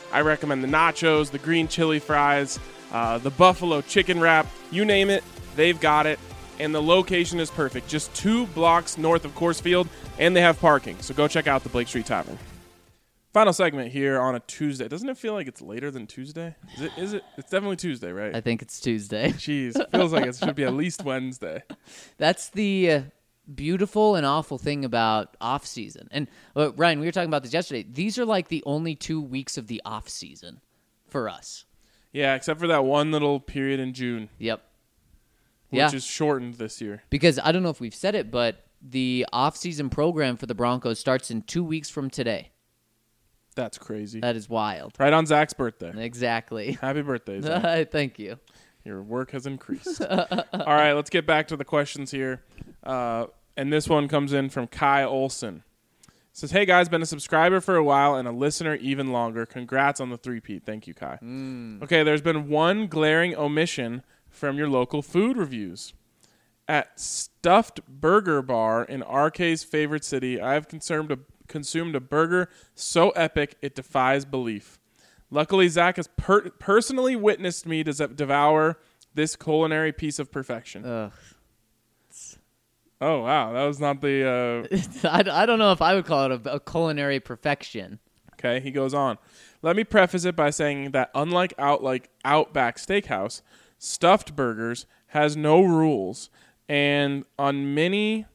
I recommend the nachos, the green chili fries, uh, the buffalo chicken wrap. You name it, they've got it. And the location is perfect, just two blocks north of Coors Field, and they have parking. So go check out the Blake Street Tavern. Final segment here on a Tuesday. Doesn't it feel like it's later than Tuesday? Is it? Is it? It's definitely Tuesday, right? I think it's Tuesday. Jeez, feels like it should be at least Wednesday. That's the uh, beautiful and awful thing about off season. And uh, Ryan, we were talking about this yesterday. These are like the only two weeks of the off season for us. Yeah, except for that one little period in June, Yep. which Yeah. is shortened this year. Because I don't know if we've said it, but the off season program for the Broncos starts in two weeks from today. That's crazy. That is wild. right on Zach's birthday. Exactly. Happy birthday, Zach. Thank you. Your work has increased. All right, let's get back to the questions here. Uh, and this one comes in from Kai Olson. It says, Hey guys, been a subscriber for a while and a listener even longer. Congrats on the three-peat. Thank you, Kai. Okay, there's been one glaring omission from your local food reviews. At Stuffed Burger Bar in RK's favorite city, I have consumed a, consumed a burger so epic it defies belief. Luckily, Zach has per- personally witnessed me des- devour this culinary piece of perfection. Ugh. Oh wow, that was not the. Uh, I, I don't know if I would call it a, a culinary perfection. okay, he goes on. Let me preface it by saying that unlike out like Outback Steakhouse, stuffed burgers has no rules, and on many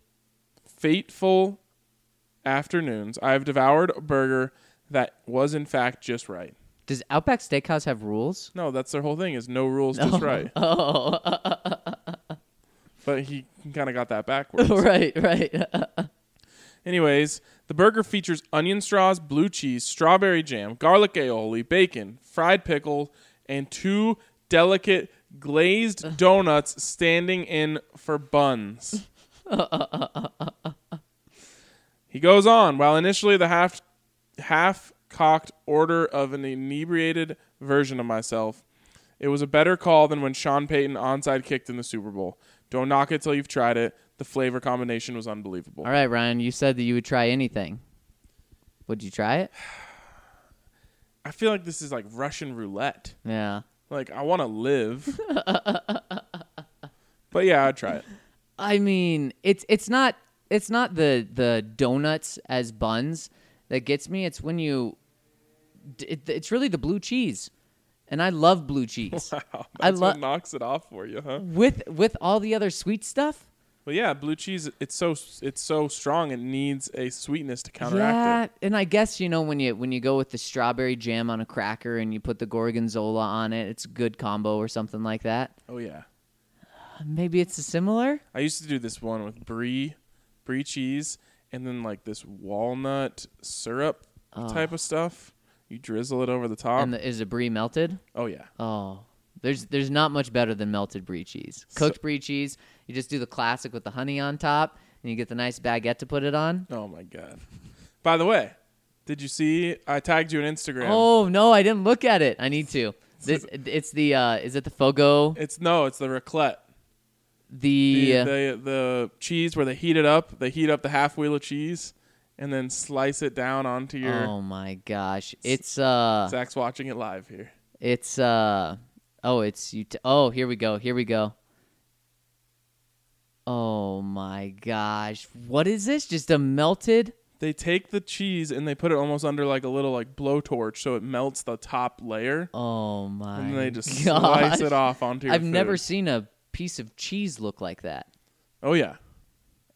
fateful afternoons, I have devoured a burger that was in fact just right. Does Outback Steakhouse have rules? No, that's their whole thing is no rules, just oh. right. Oh, But he kind of got that backwards. right, right. Anyways, the burger features onion straws, blue cheese, strawberry jam, garlic aioli, bacon, fried pickle, and two delicate glazed donuts standing in for buns. he goes on, while initially the half half cocked order of an inebriated version of myself, it was a better call than when Sean Payton onside kicked in the Super Bowl. Don't knock it till you've tried it. The flavor combination was unbelievable. All right, Ryan, you said that you would try anything. Would you try it? I feel like this is like Russian roulette. Yeah. Like I want to live. but yeah, I'd try it. I mean, it's it's not it's not the the donuts as buns that gets me. It's when you it, it's really the blue cheese. And I love blue cheese. Wow, I that's lo- what knocks it off for you, huh? with with all the other sweet stuff. Well, yeah, blue cheese. It's so it's so strong. It needs a sweetness to counteract yeah, it. and I guess you know when you when you go with the strawberry jam on a cracker and you put the gorgonzola on it, it's a good combo or something like that. Oh yeah. Maybe it's a similar. I used to do this one with brie, brie cheese, and then like this walnut syrup type of stuff. You drizzle it over the top. And the, is the brie melted? oh yeah. Oh, there's there's not much better than melted brie cheese. Cooked brie cheese, you just do the classic with the honey on top, and you get the nice baguette to put it on. Oh my god. By the way, did you see? I tagged you on Instagram. Oh no, I didn't look at it. I need to. This it's the uh, is it the fogo? It's no, it's the raclette. The, the, the the cheese where they heat it up. They heat up the half wheel of cheese and then slice it down onto your. oh my gosh, it's uh, Zach's watching it live here. it's uh, oh it's you. Oh here we go. Here we go. Oh my gosh, what is this? Just a melted. They take the cheese and they put it almost under like a little like blowtorch so it melts the top layer, Oh my. and they just gosh. slice it off onto your. I've never seen a piece of cheese look like that. Oh yeah,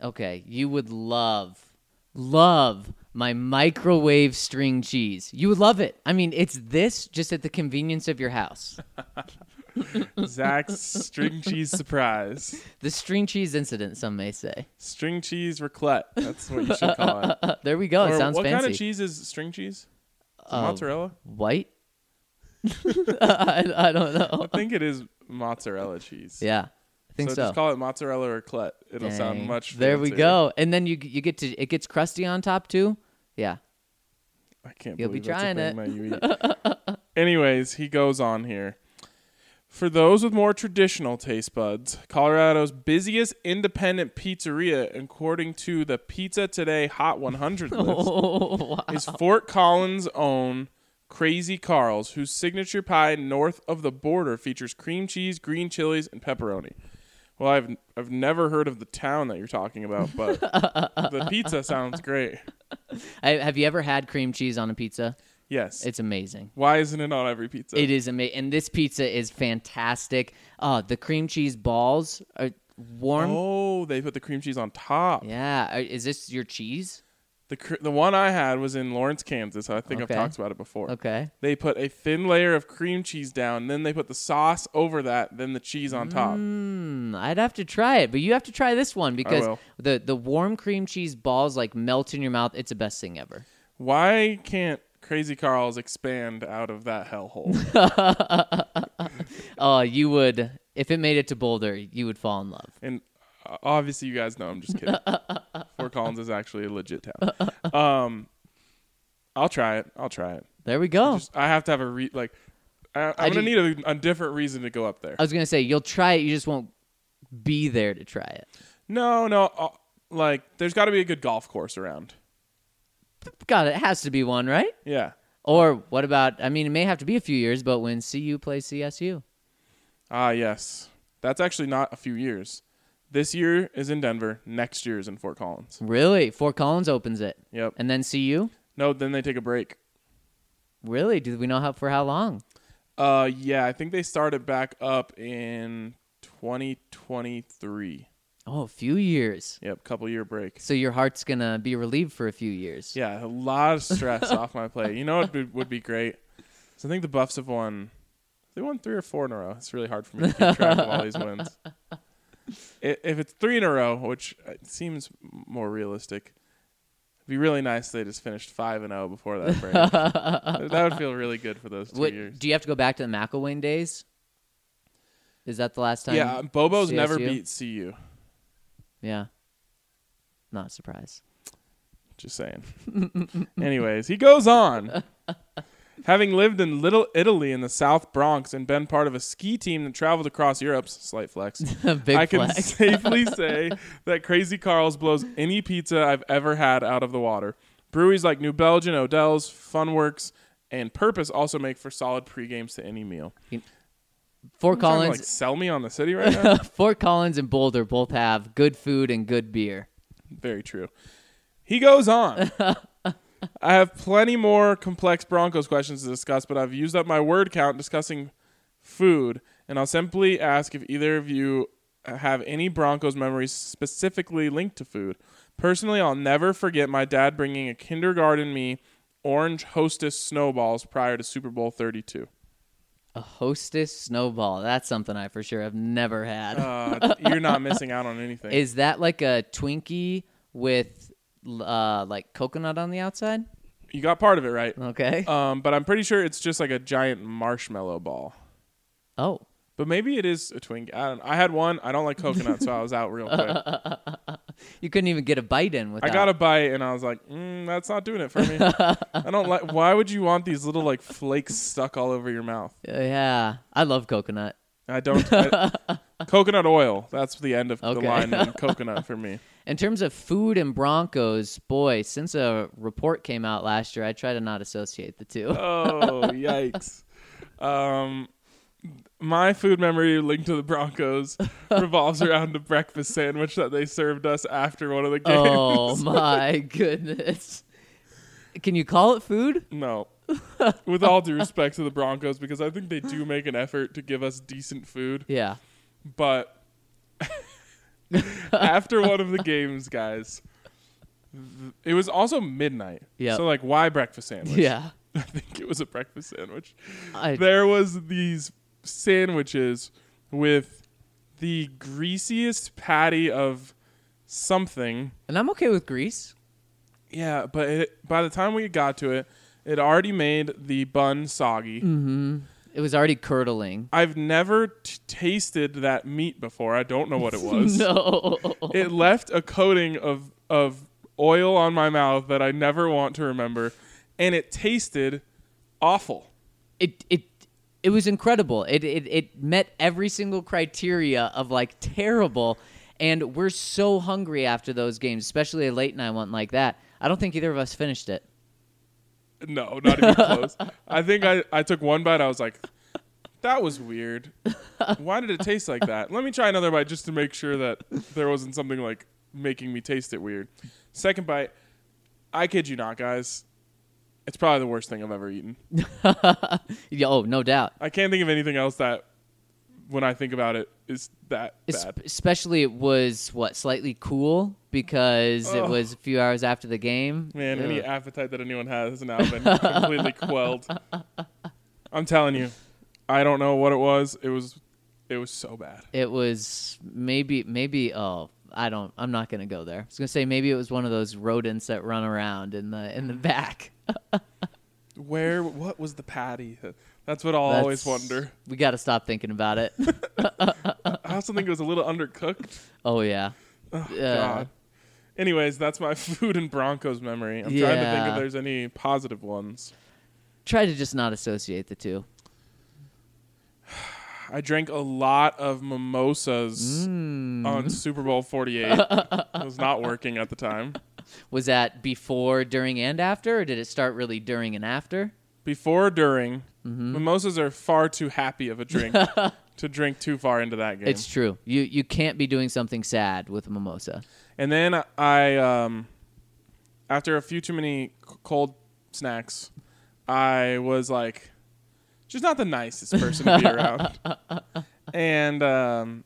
Okay, you would love, love my microwave string cheese. You would love it. I mean, it's this just at the convenience of your house. Zach's string cheese surprise, The string cheese incident, some may say. string cheese raclette. That's what you should call it. There we go. It Or sounds what fancy. kind of cheese is string cheese? Is Uh, mozzarella. White? I, I don't know. I think it is mozzarella cheese. Yeah, I think so, so. just call it mozzarella raclette. It'll sound Dang. much. There we go. And then you you get to it gets crusty on top too. Yeah. I can't You'll be believe that's a trying it. that you eat. Anyways, he goes on here. For those with more traditional taste buds, Colorado's busiest independent pizzeria, according to the Pizza Today Hot 100 list, Oh, wow. is Fort Collins' own Krazy Karl's, whose signature pie north of the border features cream cheese, green chilies, and pepperoni. Well, I've I've never heard of the town that you're talking about, but the pizza sounds great. I, have you ever had cream cheese on a pizza? Yes. It's amazing. Why isn't it on every pizza? It is amazing, and this pizza is fantastic. Uh, the cream cheese balls are warm. Oh, they put the cream cheese on top. Yeah, Uh, is this your cheese? The cr- the one I had was in Lawrence, Kansas. I think Okay. I've talked about it before. Okay. They put a thin layer of cream cheese down, then they put the sauce over that, then the cheese on top. Mm, I'd have to try it, but you have to try this one because will. the the warm cream cheese balls like melt in your mouth. It's the best thing ever. Why can't Krazy Karl's expand out of that hellhole? Oh, you would if it made it to Boulder, you would fall in love. and obviously, you guys know I'm just kidding. Fort Collins is actually a legit town. Um, I'll try it. I'll try it. There we go. Just, I have to have a re- like. I, I'm I gonna do- need a, a different reason to go up there. I was gonna say you'll try it, you just won't be there to try it. No, no. Uh, like, there's got to be a good golf course around. God, it has to be one, right? Yeah. Or what about? I mean, it may have to be a few years, but when CU plays CSU, Ah, yes. That's actually not a few years. This year is in Denver. Next year is in Fort Collins. really, Fort Collins opens it, Yep. and then CU. No, then they take a break. Really? Do we know how for how long? Uh, yeah, I think they started back up in 2023. Oh, a few years. Yep, couple year break. So your heart's gonna be relieved for a few years. Yeah, a lot of stress off my plate. You know what would, would be great? So I think the Buffs have won. They won three or four in a row. It's really hard for me to keep track of all these wins. If it's three in a row, which uh, seems more realistic, it'd be really nice if they just finished five and zero before that break. that would feel really good for those two years. do you have to go back to the McElwain days? Is that the last time? Yeah, Bobo's never beat CU. Yeah. Not surprised. Just saying. Anyways, he goes on. Having lived in Little Italy in the South Bronx and been part of a ski team that traveled across Europe's slight flex, Big I can flex. safely say that Krazy Karl's blows any pizza I've ever had out of the water. Breweries like New Belgium, Odell's, Funkwerks, and Purpose also make for solid pre-games to any meal. Fort trying to, Collins, like sell me on the city right now? Fort Collins and Boulder both have good food and good beer. Very true. He goes on. I have plenty more complex Broncos questions to discuss, but I've used up my word count discussing food, and I'll simply ask if either of you have any Broncos memories specifically linked to food. Personally, I'll never forget my dad bringing a kindergarten me orange hostess snowballs prior to Super Bowl 32. A hostess snowball. That's something I for sure have never had. Uh, you're not missing out on anything. Is that like a Twinkie with uh, like coconut on the outside? you got part of it right. Okay. Um, but I'm pretty sure it's just like a giant marshmallow ball. oh. But maybe it is a Twinkie. I don't. I had one. I don't like coconut, so I was out real quick. You couldn't even get a bite in without. I got a bite, and I was like, mm, "That's not doing it for me." I don't like. Why would you want these little like flakes stuck all over your mouth? Uh, yeah, I love coconut. I don't. I, coconut oil. That's the end of the line in coconut for me. In terms of food and Broncos, boy, since a report came out last year, I try to not associate the two. Oh yikes! Um, my food memory linked to the Broncos revolves around a breakfast sandwich that they served us after one of the games. oh my goodness! Can you call it food? No. With all due respect to the Broncos, because I think they do make an effort to give us decent food. Yeah. But after one of the games, guys, it was also midnight. Yeah. So, like, why breakfast sandwich? Yeah. I think it was a breakfast sandwich. I, There was these sandwiches with the greasiest patty of something. and I'm okay with grease. Yeah, but it, by the time we got to it, it already made the bun soggy. Mm-hmm. It was already curdling. I've never t- tasted that meat before. I don't know what it was. No. It left a coating of of oil on my mouth that I never want to remember, and it tasted awful. it it it was incredible. It it it met every single criteria of like terrible. And we're so hungry after those games, especially a late night one like that. I don't think either of us finished it. No, not even close. I think I, I took one bite. I was like, that was weird. Why did it taste like that? Let me try another bite just to make sure that there wasn't something like making me taste it weird. Second bite, I kid you not, guys. It's probably the worst thing I've ever eaten. Oh, no doubt. I can't think of anything else that, when I think about it, is that Es- bad. especially it was what slightly cool because it oh. was a few hours after the game. Man, any appetite that anyone has has now been completely quelled. I'm telling you, I don't know what it was. It was, it was so bad. It was maybe maybe oh I don't I'm not gonna go there. I was gonna say maybe it was one of those rodents that run around in the in the back. Where? What was the patty? That's what I'll always wonder. We got to stop thinking about it. I also think it was a little undercooked. oh yeah. Oh, Yeah. God. Anyways, that's my food and Broncos memory. I'm trying to think if there's any positive ones. Try to just not associate the two. I drank a lot of mimosas Mm. on Super Bowl 48. it was not working at the time. Was that before, during, and after, or did it start really during and after? Before, during, Mm-hmm. mimosas are far too happy of a drink to drink too far into that game. It's true. You you can't be doing something sad with a mimosa. And then I, um, after a few too many c- cold snacks, I was like, just not the nicest person to be around. And um,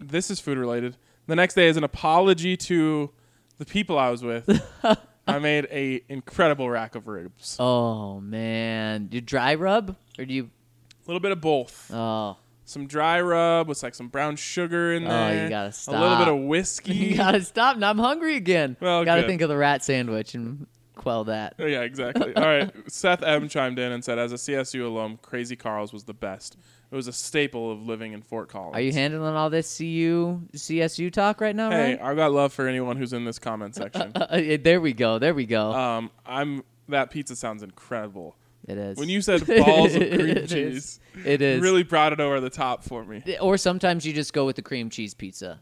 this is food related. The next day, is an apology to the people I was with, I made a incredible rack of ribs. Oh man, do you dry rub or do you? A little bit of both. Oh, Some dry rub with like some brown sugar in Oh, there. you gotta stop. A little bit of whiskey. you gotta stop. Now I'm hungry again. Well, gotta good. think of the rat sandwich and quell that. Oh, yeah, exactly. All right. Seth M chimed in and said, as a CSU alum, Krazy Karl's was the best. It was a staple of living in Fort Collins. Are you handling all this CU CSU talk right now? Hey, Ryan? I've got love for anyone who's in this comment section. Uh, there we go. There we go. um, I'm that pizza sounds incredible. it is. When you said balls of cream It is. cheese, it is. really brought it over the top for me. Or sometimes you just go with the cream cheese pizza.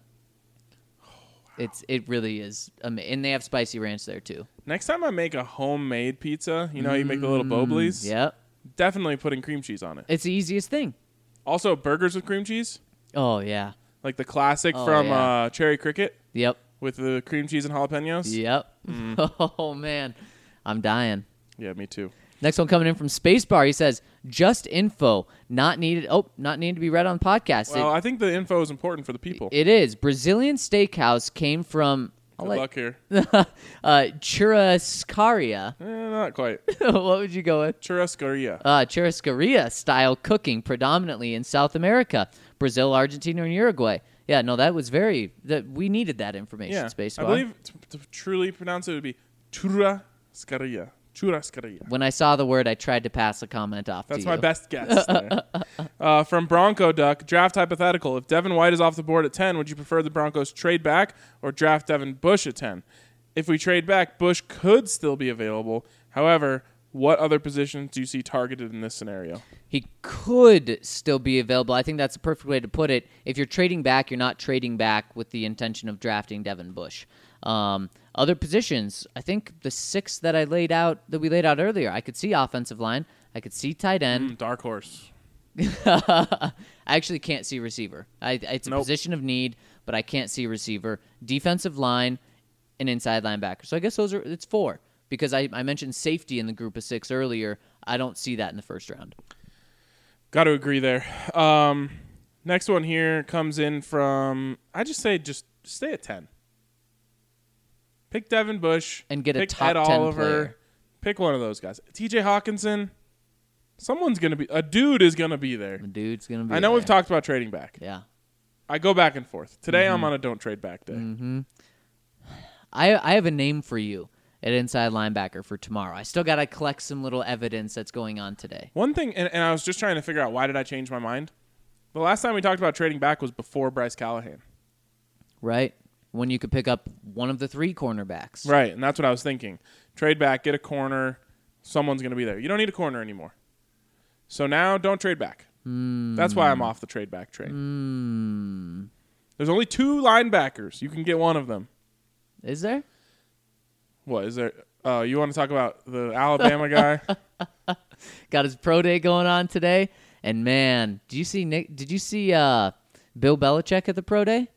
It's it really is, ama- and they have spicy ranch there too. Next time I make a homemade pizza, you know, how you make the little boblies. Yep, Definitely putting cream cheese on it. it's the easiest thing. Also, burgers with cream cheese, Oh yeah, like the classic Oh, from yeah. uh, Cherry Cricket yep, with the cream cheese and jalapenos. yep. Mm. Oh man, I'm dying. Yeah, me too. Next one coming in from Spacebar. He says, "Just info, not needed. Oh, not needed to be read on podcast. Well, It- I think the info is important for the people. it is Brazilian steakhouse came from Good let- luck here. uh, churrascaria. Eh, not quite. what would you go with? Churrascaria. uh, churrascaria style cooking predominantly in South America, Brazil, Argentina, and Uruguay. Yeah, no, that was very that we needed that information. yeah, Space I believe to, to truly pronounce it would be churrascaria. Churrascaria. when I saw the word, I tried to pass a comment off. That's to my you. best guess. there. uh, from Bronco Duck, draft hypothetical. If Devin White is off the board at 10, would you prefer the Broncos trade back or draft Devin Bush at 10? If we trade back, Bush could still be available. However, what other positions do you see targeted in this scenario? He could still be available. I think that's the perfect way to put it. If you're trading back, you're not trading back with the intention of drafting Devin Bush. Um, other positions, I think the six that I laid out that we laid out earlier, I could see offensive line, I could see tight end. Mm, dark horse. I actually can't see receiver. I, it's a Nope. position of need, but I can't see receiver. Defensive line and inside linebacker. So I guess those are it's four because I, I mentioned safety in the group of six earlier. I don't see that in the first round. Got to agree there. Um, next one here comes in from. I just say just stay at ten. Pick Devin Bush And get a pick top Ed 10 Oliver. player. Pick one of those guys. T.J. Hockenson. Someone's gonna be a dude is gonna be there. The dude's gonna be. I know we've talked about trading back. Yeah, I go back and forth. Today Mm-hmm. I'm on a don't trade back day. I I have a name for you at inside linebacker for tomorrow. I still got to collect some little evidence that's going on today. One thing, and, and I was just trying to figure out why did I change my mind. The last time we talked about trading back was before Bryce Callahan. Right when you could pick up one of the three cornerbacks. Right, and that's what I was thinking. Trade back, get a corner. Someone's going to be there. You don't need a corner anymore. So now, don't trade back. Hmm. That's why I'm off the trade back train. Hmm. There's only two linebackers. You can get one of them. Is there? What is there? Oh, you want to talk about the Alabama guy? got his pro day going on today. And man, did you see Nick? Did you see uh, Bill Belichick at the pro day?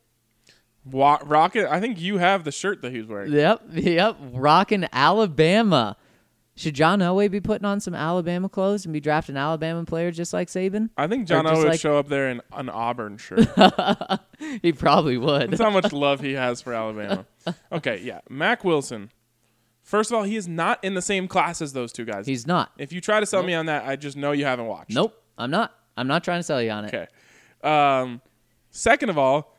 Wa- Rocket. I think you have the shirt that he was wearing. Yep, yep. Rocking Alabama. Should John Elway be putting on some Alabama clothes and be drafting Alabama players just like Saban? I think John Or just O would like- show up there in an Auburn shirt. He probably would. That's how much love he has for Alabama. Okay, yeah. Mack Wilson. First of all, he is not in the same class as those two guys. He's not. if you try to sell me on that, I just know you haven't watched. Nope, I'm not. I'm not trying to sell you on it. Okay. Um, second of all,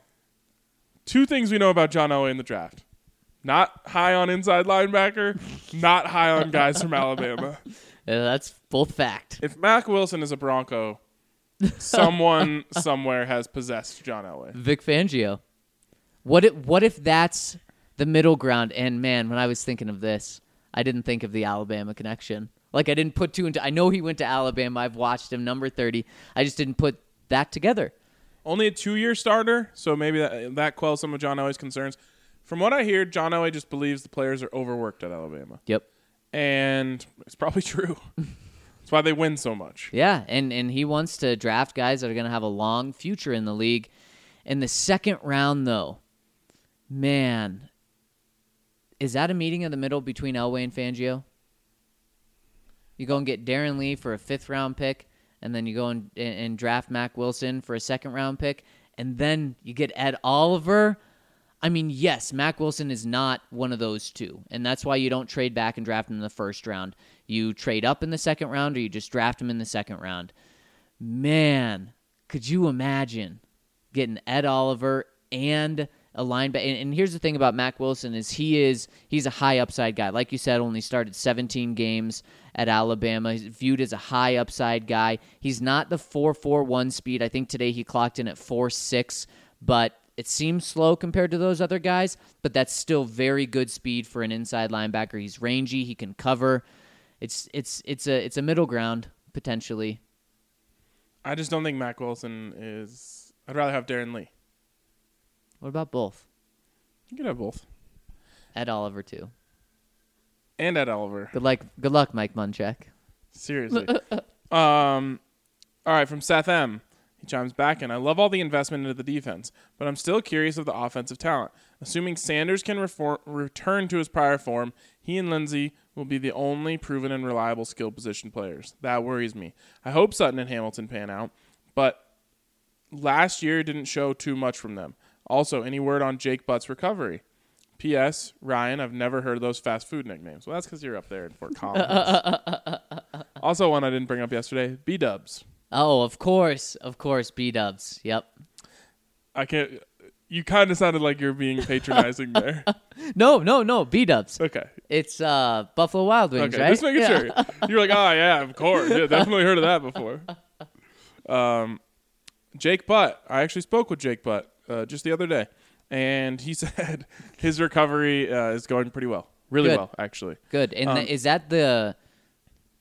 two things we know about John Elway in the draft. Not high on inside linebacker, not high on guys from Alabama. Yeah, that's both fact. If Mack Wilson is a Bronco, someone somewhere has possessed John Elway. Vic Fangio. What if, what if that's the middle ground? And man, when I was thinking of this, I didn't think of the Alabama connection. Like I didn't put two into. I know he went to Alabama. I've watched him. Number thirty. I just didn't put that together. Only a two-year starter, so maybe that that quells some of John Elway's concerns. From what I hear, John Elway just believes the players are overworked at Alabama, Yep. and it's probably true. That's why they win so much. Yeah, and and he wants to draft guys that are going to have a long future in the league. In the second round, though, man, is that a meeting in the middle between Elway and Fangio? You go and get Darron Lee for a fifth round pick, and then you go and, and, draft Mack Wilson for a second round pick, and then you get Ed Oliver. I mean, yes, Mack Wilson is not one of those two, and that's why you don't trade back and draft him in the first round. You trade up in the second round, or you just draft him in the second round. Man, could you imagine getting Ed Oliver and a linebacker? And, and here's the thing about Mack Wilson is he is he's a high upside guy. Like you said, only started 17 games at Alabama. He's viewed as a high upside guy. He's not the 4.41 speed. I think today he clocked in at 4.6, but it seems slow compared to those other guys, but that's still very good speed for an inside linebacker. He's rangy, he can cover. It's it's it's a it's a middle ground potentially. I just don't think Mack Wilson is. I'd rather have Darron Lee. What about both? You can have both, Ed Oliver too. and Ed Oliver. Good luck good luck, Mike Munchak. Seriously. um, all right, from Seth M. He chimes back in. I love all the investment into the defense, but I'm still curious of the offensive talent. Assuming Sanders can reform, return to his prior form, he and Lindsey will be the only proven and reliable skill position players. That worries me. I hope Sutton and Hamilton pan out, but last year didn't show too much from them. Also, any word on Jake Butt's recovery? P.S. Ryan, I've never heard of those fast food nicknames. Well, that's because you're up there in Fort Collins. also, one I didn't bring up yesterday: B Dubs. Oh, of course, of course, B Dubs. Yep. I can't. You kind of sounded like you're being patronizing there. No, no, no, B Dubs. Okay. It's uh Buffalo Wild Wings, Okay, right? just making Yeah. sure. You're like, oh yeah, of course, yeah, definitely heard of that before. Um, Jake Butt. I actually spoke with Jake Butt uh, just the other day, and he said his recovery uh, is going pretty well, really Good. well, actually. Good. And Um, the, is that the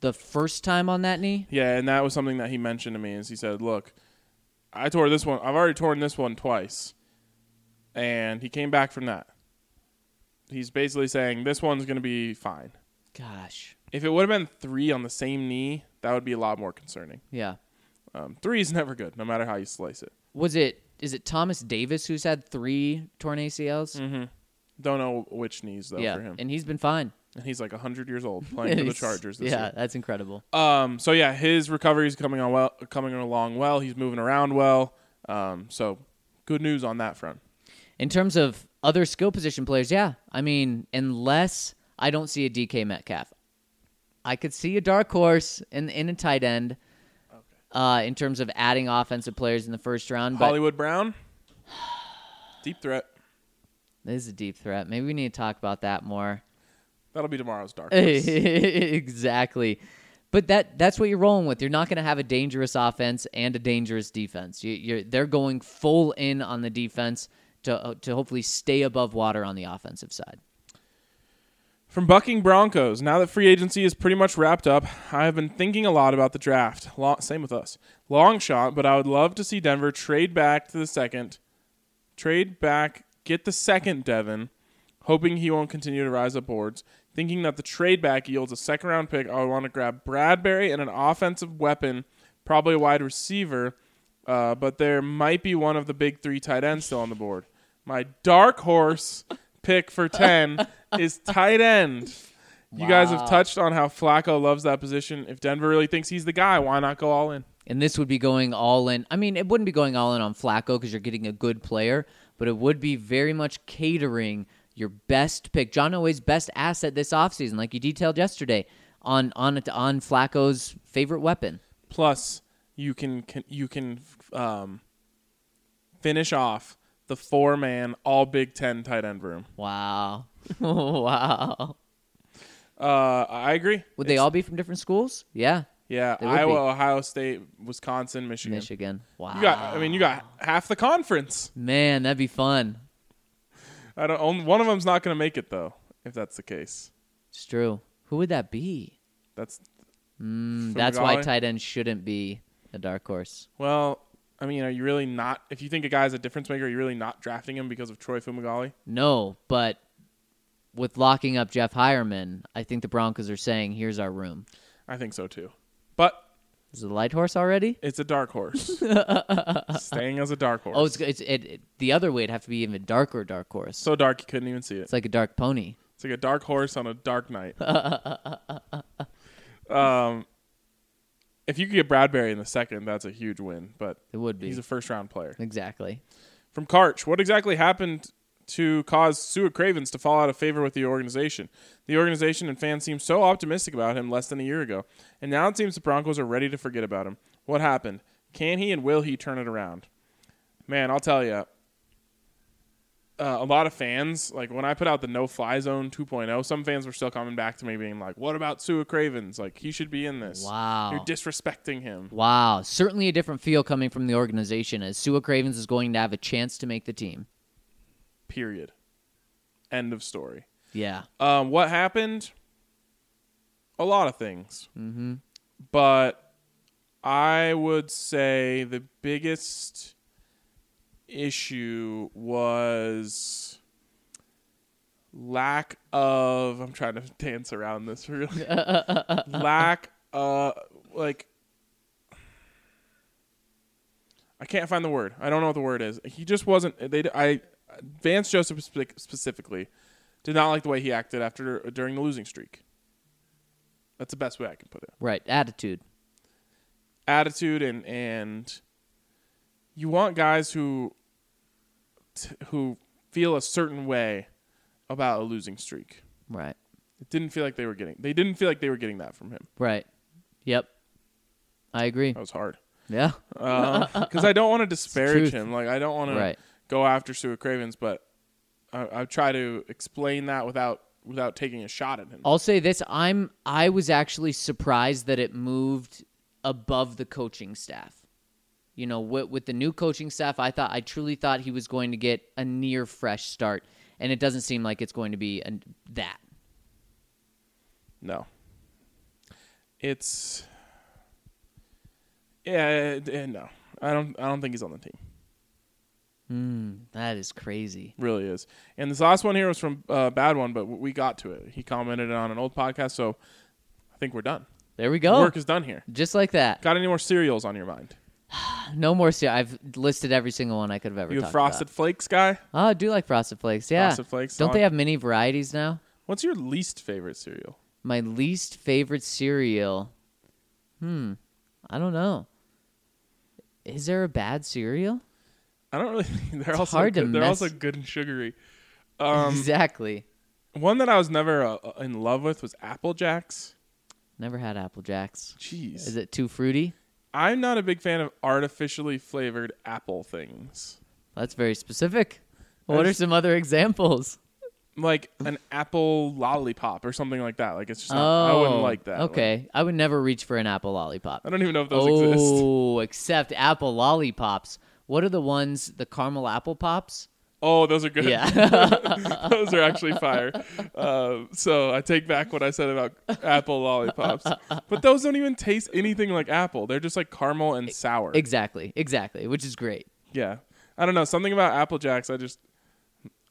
the first time on that knee? Yeah, and that was something that he mentioned to me. Is he said, "Look, I tore this one. I've already torn this one twice, and he came back from that. He's basically saying this one's going to be fine. Gosh. If it would have been three on the same knee, that would be a lot more concerning. Yeah. Um, three is never good, no matter how you slice it. Was it is it Thomas Davis who's had three torn ACLs? Don't know which knees though yeah. for him, And he's been fine. and he's like hundred years old playing for the Chargers this yeah, year. that's incredible. Um, so yeah, his recovery is coming on well, coming along well. He's moving around well. Um, so good news on that front. In terms of other skill position players, yeah. I mean, unless I don't see a DK Metcalf, I could see a dark horse in in a tight end. Uh, in terms of adding offensive players in the first round, but Hollywood Brown, deep threat. this is a deep threat. Maybe we need to talk about that more. That'll be tomorrow's dark. exactly. But that that's what you're rolling with. You're not going to have a dangerous offense and a dangerous defense. You, you're they're going full in on the defense to to hopefully stay above water on the offensive side. From Bucking Broncos, now that free agency is pretty much wrapped up, I have been thinking a lot about the draft. Same with us. Long shot, but I would love to see Denver trade back to the second. Trade back, get the second Devin, hoping he won't continue to rise up boards. Thinking that the trade back yields a second round pick, I would want to grab Bradbury and an offensive weapon, probably a wide receiver, uh, but there might be one of the big three tight ends still on the board. My dark horse pick for 10 is tight end. You guys have touched on how Flacco loves that position. If Denver really thinks he's the guy, why not go all in? And this would be going all in. I mean, it wouldn't be going all in on Flacco because you're getting a good player, but it would be very much catering your best pick, John Elway's best asset this offseason, like you detailed yesterday, on on on Flacco's favorite weapon. Plus, you can, can you can um, finish off the four man all Big Ten tight end room. Wow, wow. Uh, I agree. Would they It's- all be from different schools? Yeah, Yeah, they would Iowa, be. Ohio State, Wisconsin, Michigan. Michigan. Wow, You got. I mean, you got half the conference. man, that'd be fun. I don't. on- One of them's not going to make it though. If that's the case, It's true. Who would that be? that's Mm, that's why Fumagalli? tight end shouldn't be a dark horse. well. I mean, are you really not? If you think a guy's a difference maker, are you really not drafting him because of Troy Fumagalli? No, but with locking up Jeff Heuerman, I think the Broncos are saying, "Here's our room." I think so too. But Is it a light horse already? it's a dark horse. Staying as a dark horse. Oh, it's, it's it, it. The other way it'd have to be even darker dark horse. so dark you couldn't even see it. It's like a dark pony. It's like a dark horse on a dark night. um, if you could get Bradbury in the second, that's a huge win. But It would be he's a first round player. exactly. From Karch, what exactly happened to cause Sua Cravens to fall out of favor with the organization? The organization and fans seemed so optimistic about him less than a year ago, and now it seems the Broncos are ready to forget about him. What happened? Can he and will he turn it around? Man, I'll tell you. Uh, a lot of fans, like when I put out the no fly zone 2.0, some fans were still coming back to me being like, What about Sua Cravens? Like, he should be in this. Wow. You're disrespecting him. Wow, certainly a different feel coming from the organization as Sua Cravens is going to have a chance to make the team. Period. End of story. Yeah. Um, what happened? A lot of things. Mm-hmm. But I would say the biggest issue was lack of. I'm trying to dance around this really. lack of like. I can't find the word. I don't know what the word is. He just wasn't. They. I. Vance Joseph spe- specifically did not like the way he acted after during the losing streak. That's the best way I can put it. Right. Attitude. Attitude and and you want guys who t- who feel a certain way about a losing streak. Right. It didn't feel like they were getting. They didn't feel like they were getting that from him. Right. Yep. I agree. That was hard Yeah. Uh, because I don't want to disparage him. Like I don't want to go after Sua Cravens, but I, I try to explain that without without taking a shot at him. I'll say this: I'm I was actually surprised that it moved above the coaching staff. You know, with, with the new coaching staff, I thought I truly thought he was going to get a near fresh start, and it doesn't seem like it's going to be an, that. No. It's yeah, no. I don't I don't think he's on the team. That is crazy. Really is. And this last one here was from uh, Bad One, but we got to it. He commented on an old podcast, so I think we're done. There we go. Work is done here. Just like that. Got any more cereals on your mind? No more. cereal. I've listed every single one I could have ever. You a talked Frosted About. Flakes guy? Oh, I do like Frosted Flakes. Yeah. Frosted Flakes, Don't they have many varieties now? What's your least favorite cereal? My least favorite cereal. Hmm. I don't know. Is there a bad cereal? I don't really. They're also hard to good. they're mess- also good and sugary. Um, exactly. one that I was never uh, in love with was Apple Jacks. Never had Apple Jacks. Jeez, Is it too fruity? I'm not a big fan of artificially flavored apple things. That's very specific. What are some other examples? Like an apple lollipop or something like that. Like it's just not, I wouldn't oh, like that. Like, Oh, Okay. I would never reach for an apple lollipop. I don't even know if those exist. oh, except apple lollipops. What are the ones, the caramel apple pops? Oh, those are good. Yeah. those are actually fire. Uh, so I take back what I said about apple lollipops. But those don't even taste anything like apple. They're just like caramel and sour. exactly. Exactly. Which is great. yeah. I don't know. Something about Apple Jacks. I just,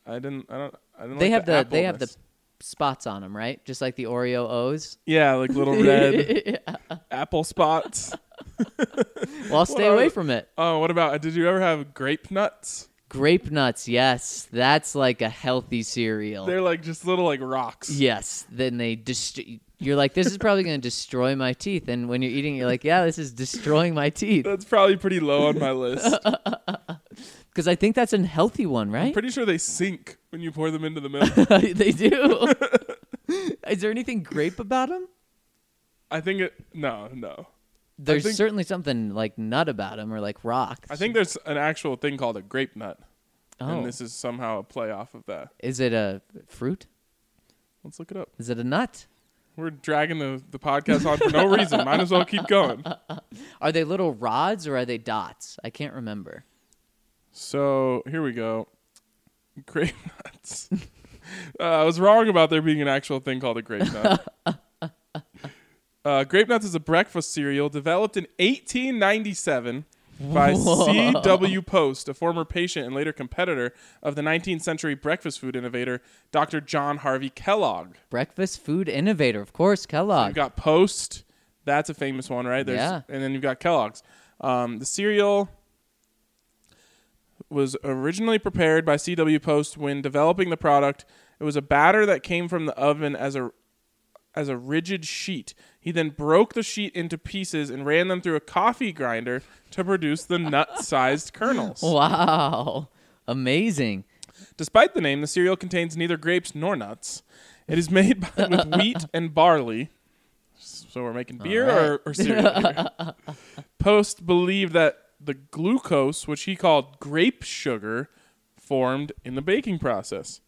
I didn't. I don't. I didn't. They like have the, they have the spots on them, right? Just like the Oreo O's. Yeah, like little red apple spots. Well, I'll stay are away the- from it. Oh, what about? Did you ever have grape nuts? Grape nuts, yes, that's like a healthy cereal. They're like just little like rocks. yes, then they dest- You're like, this is probably going to destroy my teeth, and when you're eating, you're like, yeah, this is destroying my teeth That's probably pretty low on my list. because I think that's a healthy one, right? Pretty sure they sink when you pour them into the milk. they do. is there anything grape about them? I think it. No, no. There's think- certainly something like nut about them or like rocks. I think there's an actual thing called a grape nut, Oh, and this is somehow a play off of that. is it a fruit? Let's look it up. Is it a nut? We're dragging the, the podcast on for no reason. Might as well keep going. Are they little rods or are they dots? I can't remember. So here we go. Grape nuts. uh, I was wrong about there being an actual thing called a grape nut. uh, grape nuts is a breakfast cereal developed in 1897 by C.W. Post, a former patient and later competitor of the 19th century breakfast food innovator Dr. John Harvey Kellogg. Breakfast food innovator, of course, Kellogg. You've got Post, that's a famous one, right? Yeah. And then you've got Kellogg's. Um, the cereal was originally prepared by C.W. Post when developing the product. It was a batter that came from the oven as a as a rigid sheet. He then broke the sheet into pieces and ran them through a coffee grinder to produce the nut-sized kernels. wow, amazing. Despite the name, the cereal contains neither grapes nor nuts. It is made by, with wheat and barley. So we're making beer or, or cereal. here. Post believed that the glucose, which he called grape sugar, formed in the baking process.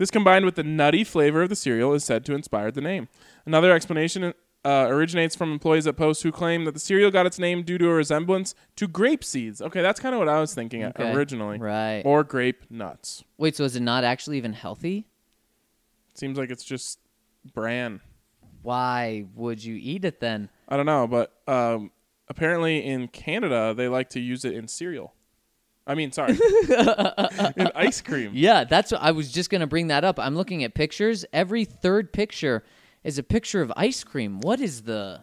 This combined with the nutty flavor of the cereal is said to inspire the name. Another explanation uh, originates from employees at Post who claim that the cereal got its name due to a resemblance to grape seeds. Okay, that's kind of what I was thinking Okay, originally. right. Or grape nuts. Wait, so is it not actually even healthy? Seems like it's just bran. Why would you eat it then? I don't know, but um, apparently in Canada they like to use it in cereal. I mean, sorry, in ice cream. Yeah, that's what I was just going to bring that up. I'm looking at pictures. Every third picture is a picture of ice cream. What is the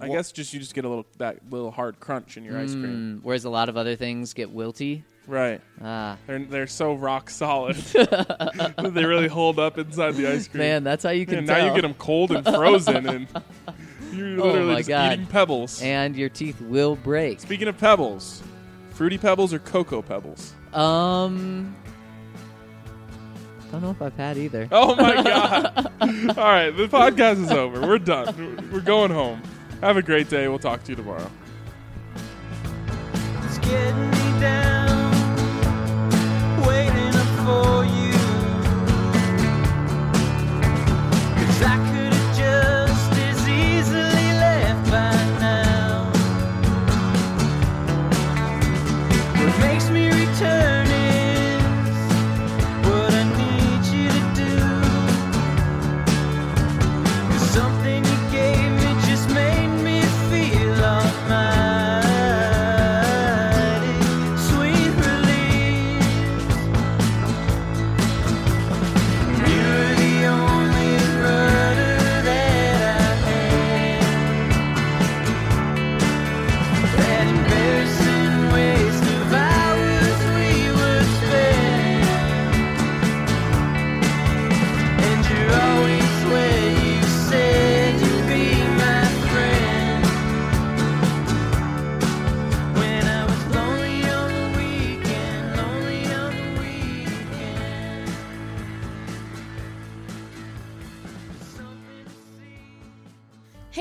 I guess just you just get a little that little hard crunch in your ice cream. Mm, whereas a lot of other things get wilty? Right. Ah, They're they're so rock solid. they really hold up inside the ice cream. man, that's how you can and tell. now you get them cold and frozen, and you're Oh literally my just God. eating pebbles. and your teeth will break. Speaking of pebbles, fruity pebbles or cocoa pebbles? Um, don't know if I've had either. Oh my god! All right, the podcast is over. We're done. We're- We're going home. Have a great day. We'll talk to you tomorrow. It's getting me down, waiting up for you. 'Cause I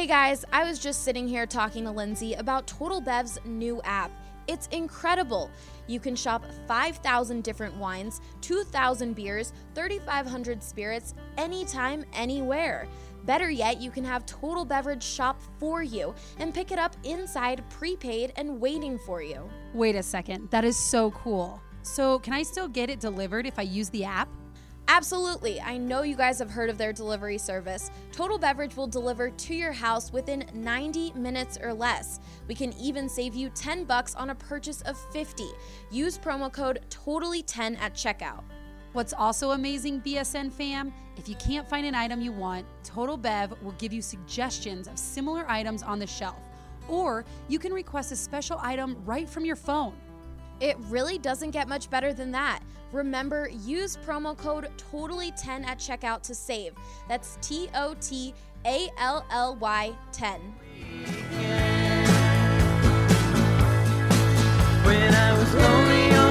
Guys, I was just sitting here talking to Lindsay about Total Bev's new app. It's incredible. You can shop 5,000 different wines, 2,000 beers, 3,500 spirits, anytime, anywhere. Better yet, you can have Total Beverage shop for you and pick it up inside, prepaid, and waiting for you. Wait a second. That is so cool. So, can I still get it delivered if I use the app? Absolutely. I know you guys have heard of their delivery service. Total Beverage will deliver to your house within 90 minutes or less. We can even save you 10 bucks on a purchase of 50. Use promo code TOTALLY10 at checkout. What's also amazing, BSN fam, if you can't find an item you want, Total Bev will give you suggestions of similar items on the shelf. Or you can request a special item right from your phone. It really doesn't get much better than that. Remember, use promo code TOTALLY10 at checkout to save. That's T O T A L L Y 10. When I was lonely